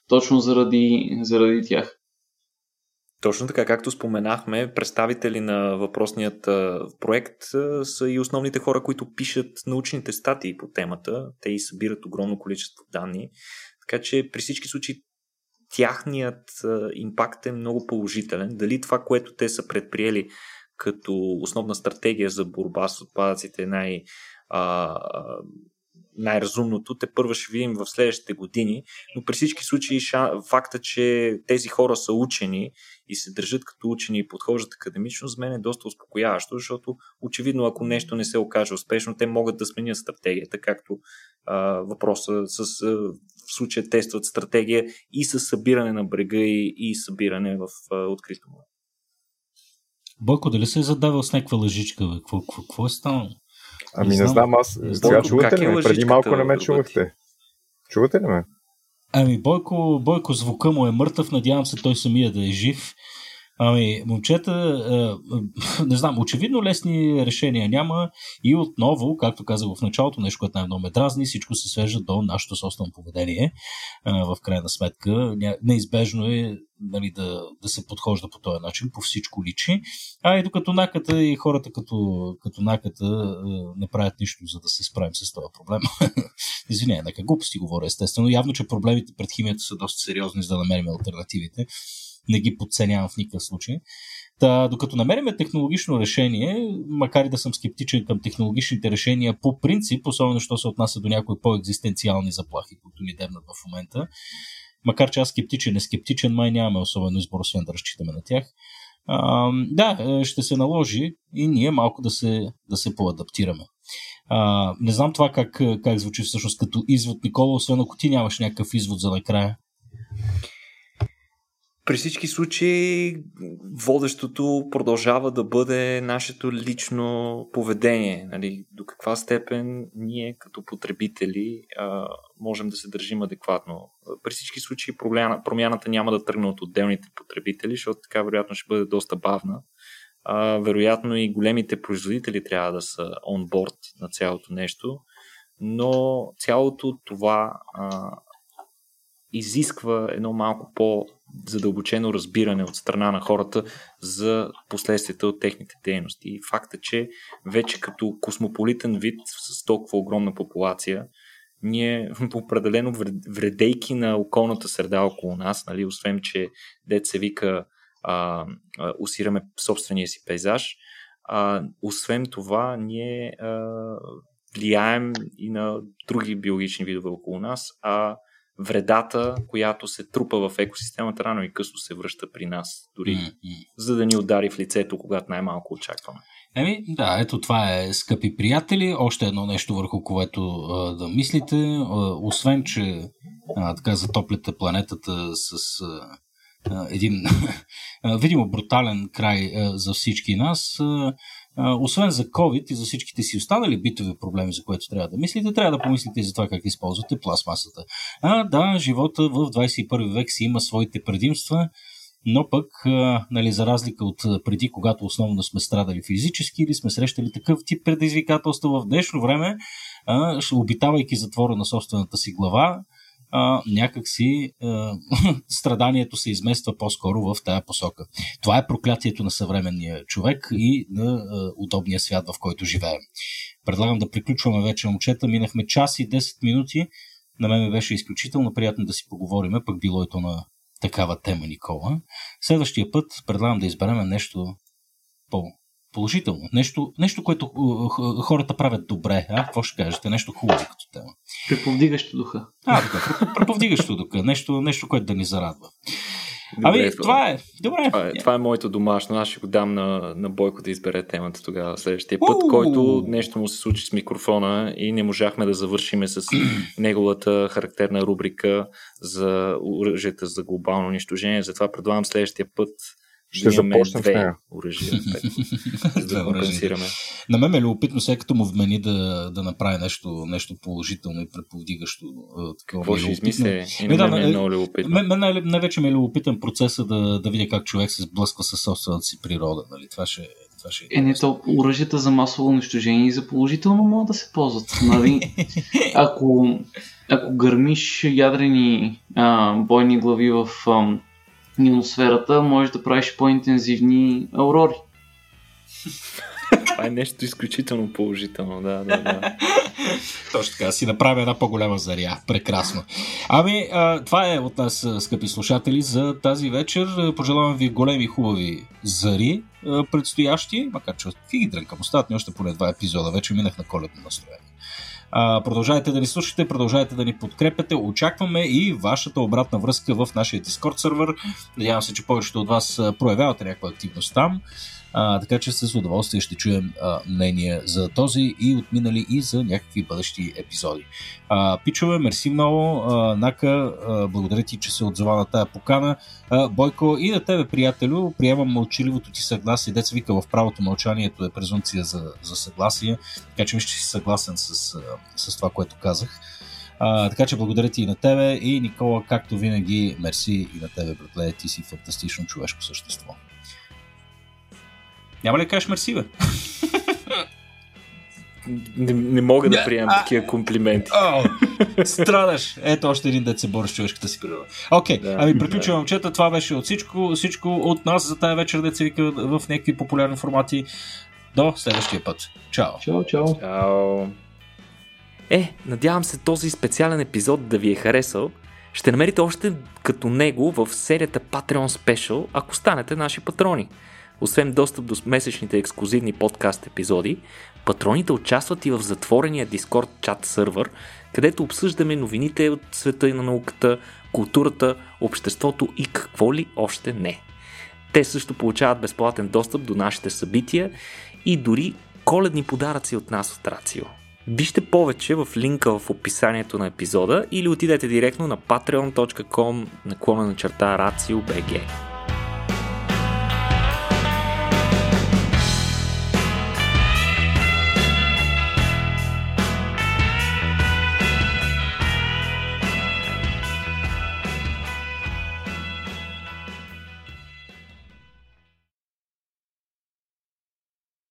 точно заради, заради тях. Точно така, както споменахме, представители на въпросният проект са и основните хора, които пишат научните статии по темата. Те и събират огромно количество данни. Така че при всички случаи тяхният импакт е много положителен. Дали това, което те са предприели като основна стратегия за борба с отпадъците най- а, най-разумното, те първо ще видим в следващите години, но при всички случаи факта, че тези хора са учени и се държат като учени и подхождат академично, за мен е доста успокояващо, защото очевидно ако нещо не се окаже успешно, те могат да сменят стратегията, както а, въпроса с а, в случая тестват стратегия и с събиране на брега и, и събиране в а, открито море. Бойко, дали се е задавал с някаква лъжичка, бе? Какво, какво, какво е станало? Ами Не не знам. аз Не сега чувате как ли е ме? Преди лъжичката, малко не ме другът? чувахте. Чувате ли ме? Ами, Бойко, Бойко звука му е мъртъв, надявам се той самия да е жив. Ами, момчета, е, е, не знам, очевидно лесни решения няма и отново, както казах в началото, нещо, което най-много ме дразни, всичко се свежда до нашето собствено поведение. Е, в крайна сметка, неизбежно е нали, да, да се подхожда по този начин, по всичко личи. А и докато наката и хората като, като наката не правят нищо, за да се справим с този проблем. [LAUGHS] Извинявай, нека глупости говоря, естествено. Явно, че проблемите пред химията са доста сериозни, за да намерим альтернативите. Не ги подценявам в никакъв случай. Та, докато намерим технологично решение, макар и да съм скептичен към технологичните решения по принцип, особено що се отнася до някои по-екзистенциални заплахи, които ни дебнат в момента, макар че аз скептичен е скептичен, май нямаме особено избор, освен да разчитаме на тях. А, да, е, ще се наложи и ние малко да се, да се поадаптираме. А, не знам това как, как звучи всъщност като извод, Никола, освен ако ти нямаш някакъв извод за накрая. При всички случаи водещото продължава да бъде нашето лично поведение. Нали? До каква степен ние като потребители а, можем да се държим адекватно. При всички случаи промяна, промяната няма да тръгне от отделните потребители, защото така вероятно ще бъде доста бавна. А, вероятно и големите производители трябва да са онборд на цялото нещо, но цялото това а, изисква едно малко по-задълбочено разбиране от страна на хората за последствията от техните дейности. И факта, че вече като космополитен вид с толкова огромна популация, ние [LAUGHS] определено вредейки на околната среда около нас, нали, освен, че се вика а, усираме собствения си пейзаж, а, освен това ние а, влияем и на други биологични видове около нас, а вредата, която се трупа в екосистемата, рано и късно се връща при нас, дори mm-hmm. за да ни удари в лицето, когато най-малко очакваме. Еми, да, ето това е, скъпи приятели, още едно нещо върху което а, да мислите. А, освен, че а, така затопляте планетата с а, един [LAUGHS] видимо брутален край а, за всички нас, а, освен за COVID и за всичките си останали битови проблеми, за което трябва да мислите, трябва да помислите и за това как използвате пластмасата. А, да, живота в 21 век си има своите предимства, но пък, нали, за разлика от преди, когато основно сме страдали физически или сме срещали такъв тип предизвикателства в днешно време, а, обитавайки затвора на собствената си глава, а, някакси а, [LAUGHS] страданието се измества по-скоро в тая посока. Това е проклятието на съвременния човек и на а, удобния свят, в който живеем. Предлагам да приключваме вече, момчета. Минахме час и 10 минути. На мен ми беше изключително приятно да си поговориме, пък било и то на такава тема, Никола. Следващия път предлагам да изберем нещо по положително. Нещо, нещо което хората правят добре. А? Какво ще кажете? Нещо хубаво като тема. Преповдигащо духа. А, така. Преповдигащо духа. Нещо, нещо, което да ни зарадва. Добре, ами, това е. Добре. Това е, това е моето домашно. Аз ще го дам на, на Бойко да избере темата тогава следващия път, uh! който нещо му се случи с микрофона и не можахме да завършиме с [CLEARS THROAT] неговата характерна рубрика за оръжията за глобално унищожение. Затова предлагам следващия път ще започнем две с нея. оръжия, [LAUGHS] за да компенсираме. На мен е любопитно, след като му вмени да, да направи нещо, нещо положително и предповдигащо. Такова Какво ще измисля? И на мен, мен е много любопитно. Мен, мен най-вече ми е любопитен процеса да, да видя как човек се сблъсква със собствената си природа. Нали? Това ще, това ще е, не, то оръжията за масово унищожение и за положително могат да се ползват. Нали? [LAUGHS] ако, ако гърмиш ядрени а, бойни глави в а, ионосферата, можеш да правиш по-интензивни аурори. Това е нещо изключително положително, да, да, да. [LAUGHS] Точно така, си направя една по-голяма заря. Прекрасно. Ами, а, това е от нас, скъпи слушатели, за тази вечер. Пожелавам ви големи хубави зари предстоящи, макар че фиги дрънкам, остават ми още поне два епизода. Вече минах на коледно настроение. А, продължайте да ни слушате, продължайте да ни подкрепяте. Очакваме и вашата обратна връзка в нашия Discord сервер. Надявам се, че повечето от вас проявявате някаква активност там. А, така че с удоволствие ще чуем а, мнение за този и отминали и за някакви бъдещи епизоди. А, пичове, мерси много. А, Нака, а, благодаря ти, че се отзова на тая покана. А, Бойко и на тебе, приятелю, приемам мълчаливото ти съгласие. Деца вика в правото мълчанието е презумпция за, за съгласие, така че мисля, че си съгласен с, с това, което казах. А, така че благодаря ти и на тебе и Никола, както винаги, мерси и на тебе, братле, ти си фантастично човешко същество. Няма ли да кажеш мерси, бе? Не, не мога да приемам а, такива комплименти. О, страдаш. Ето още един дет се бори с човешката си природа. Окей, okay, да, ами приключвам, да. момчета. Това беше от всичко, всичко от нас за тази вечер, деца вика в някакви популярни формати. До следващия път. Чао. Чао, чао. Чао. Е, надявам се този специален епизод да ви е харесал. Ще намерите още като него в серията Patreon Special, ако станете наши патрони. Освен достъп до месечните ексклюзивни подкаст епизоди, патроните участват и в затворения Discord чат сървър, където обсъждаме новините от света и на науката, културата, обществото и какво ли още не. Те също получават безплатен достъп до нашите събития и дори коледни подаръци от нас от Рацио. Вижте повече в линка в описанието на епизода или отидете директно на patreon.com наклона на черта RACIO.BG.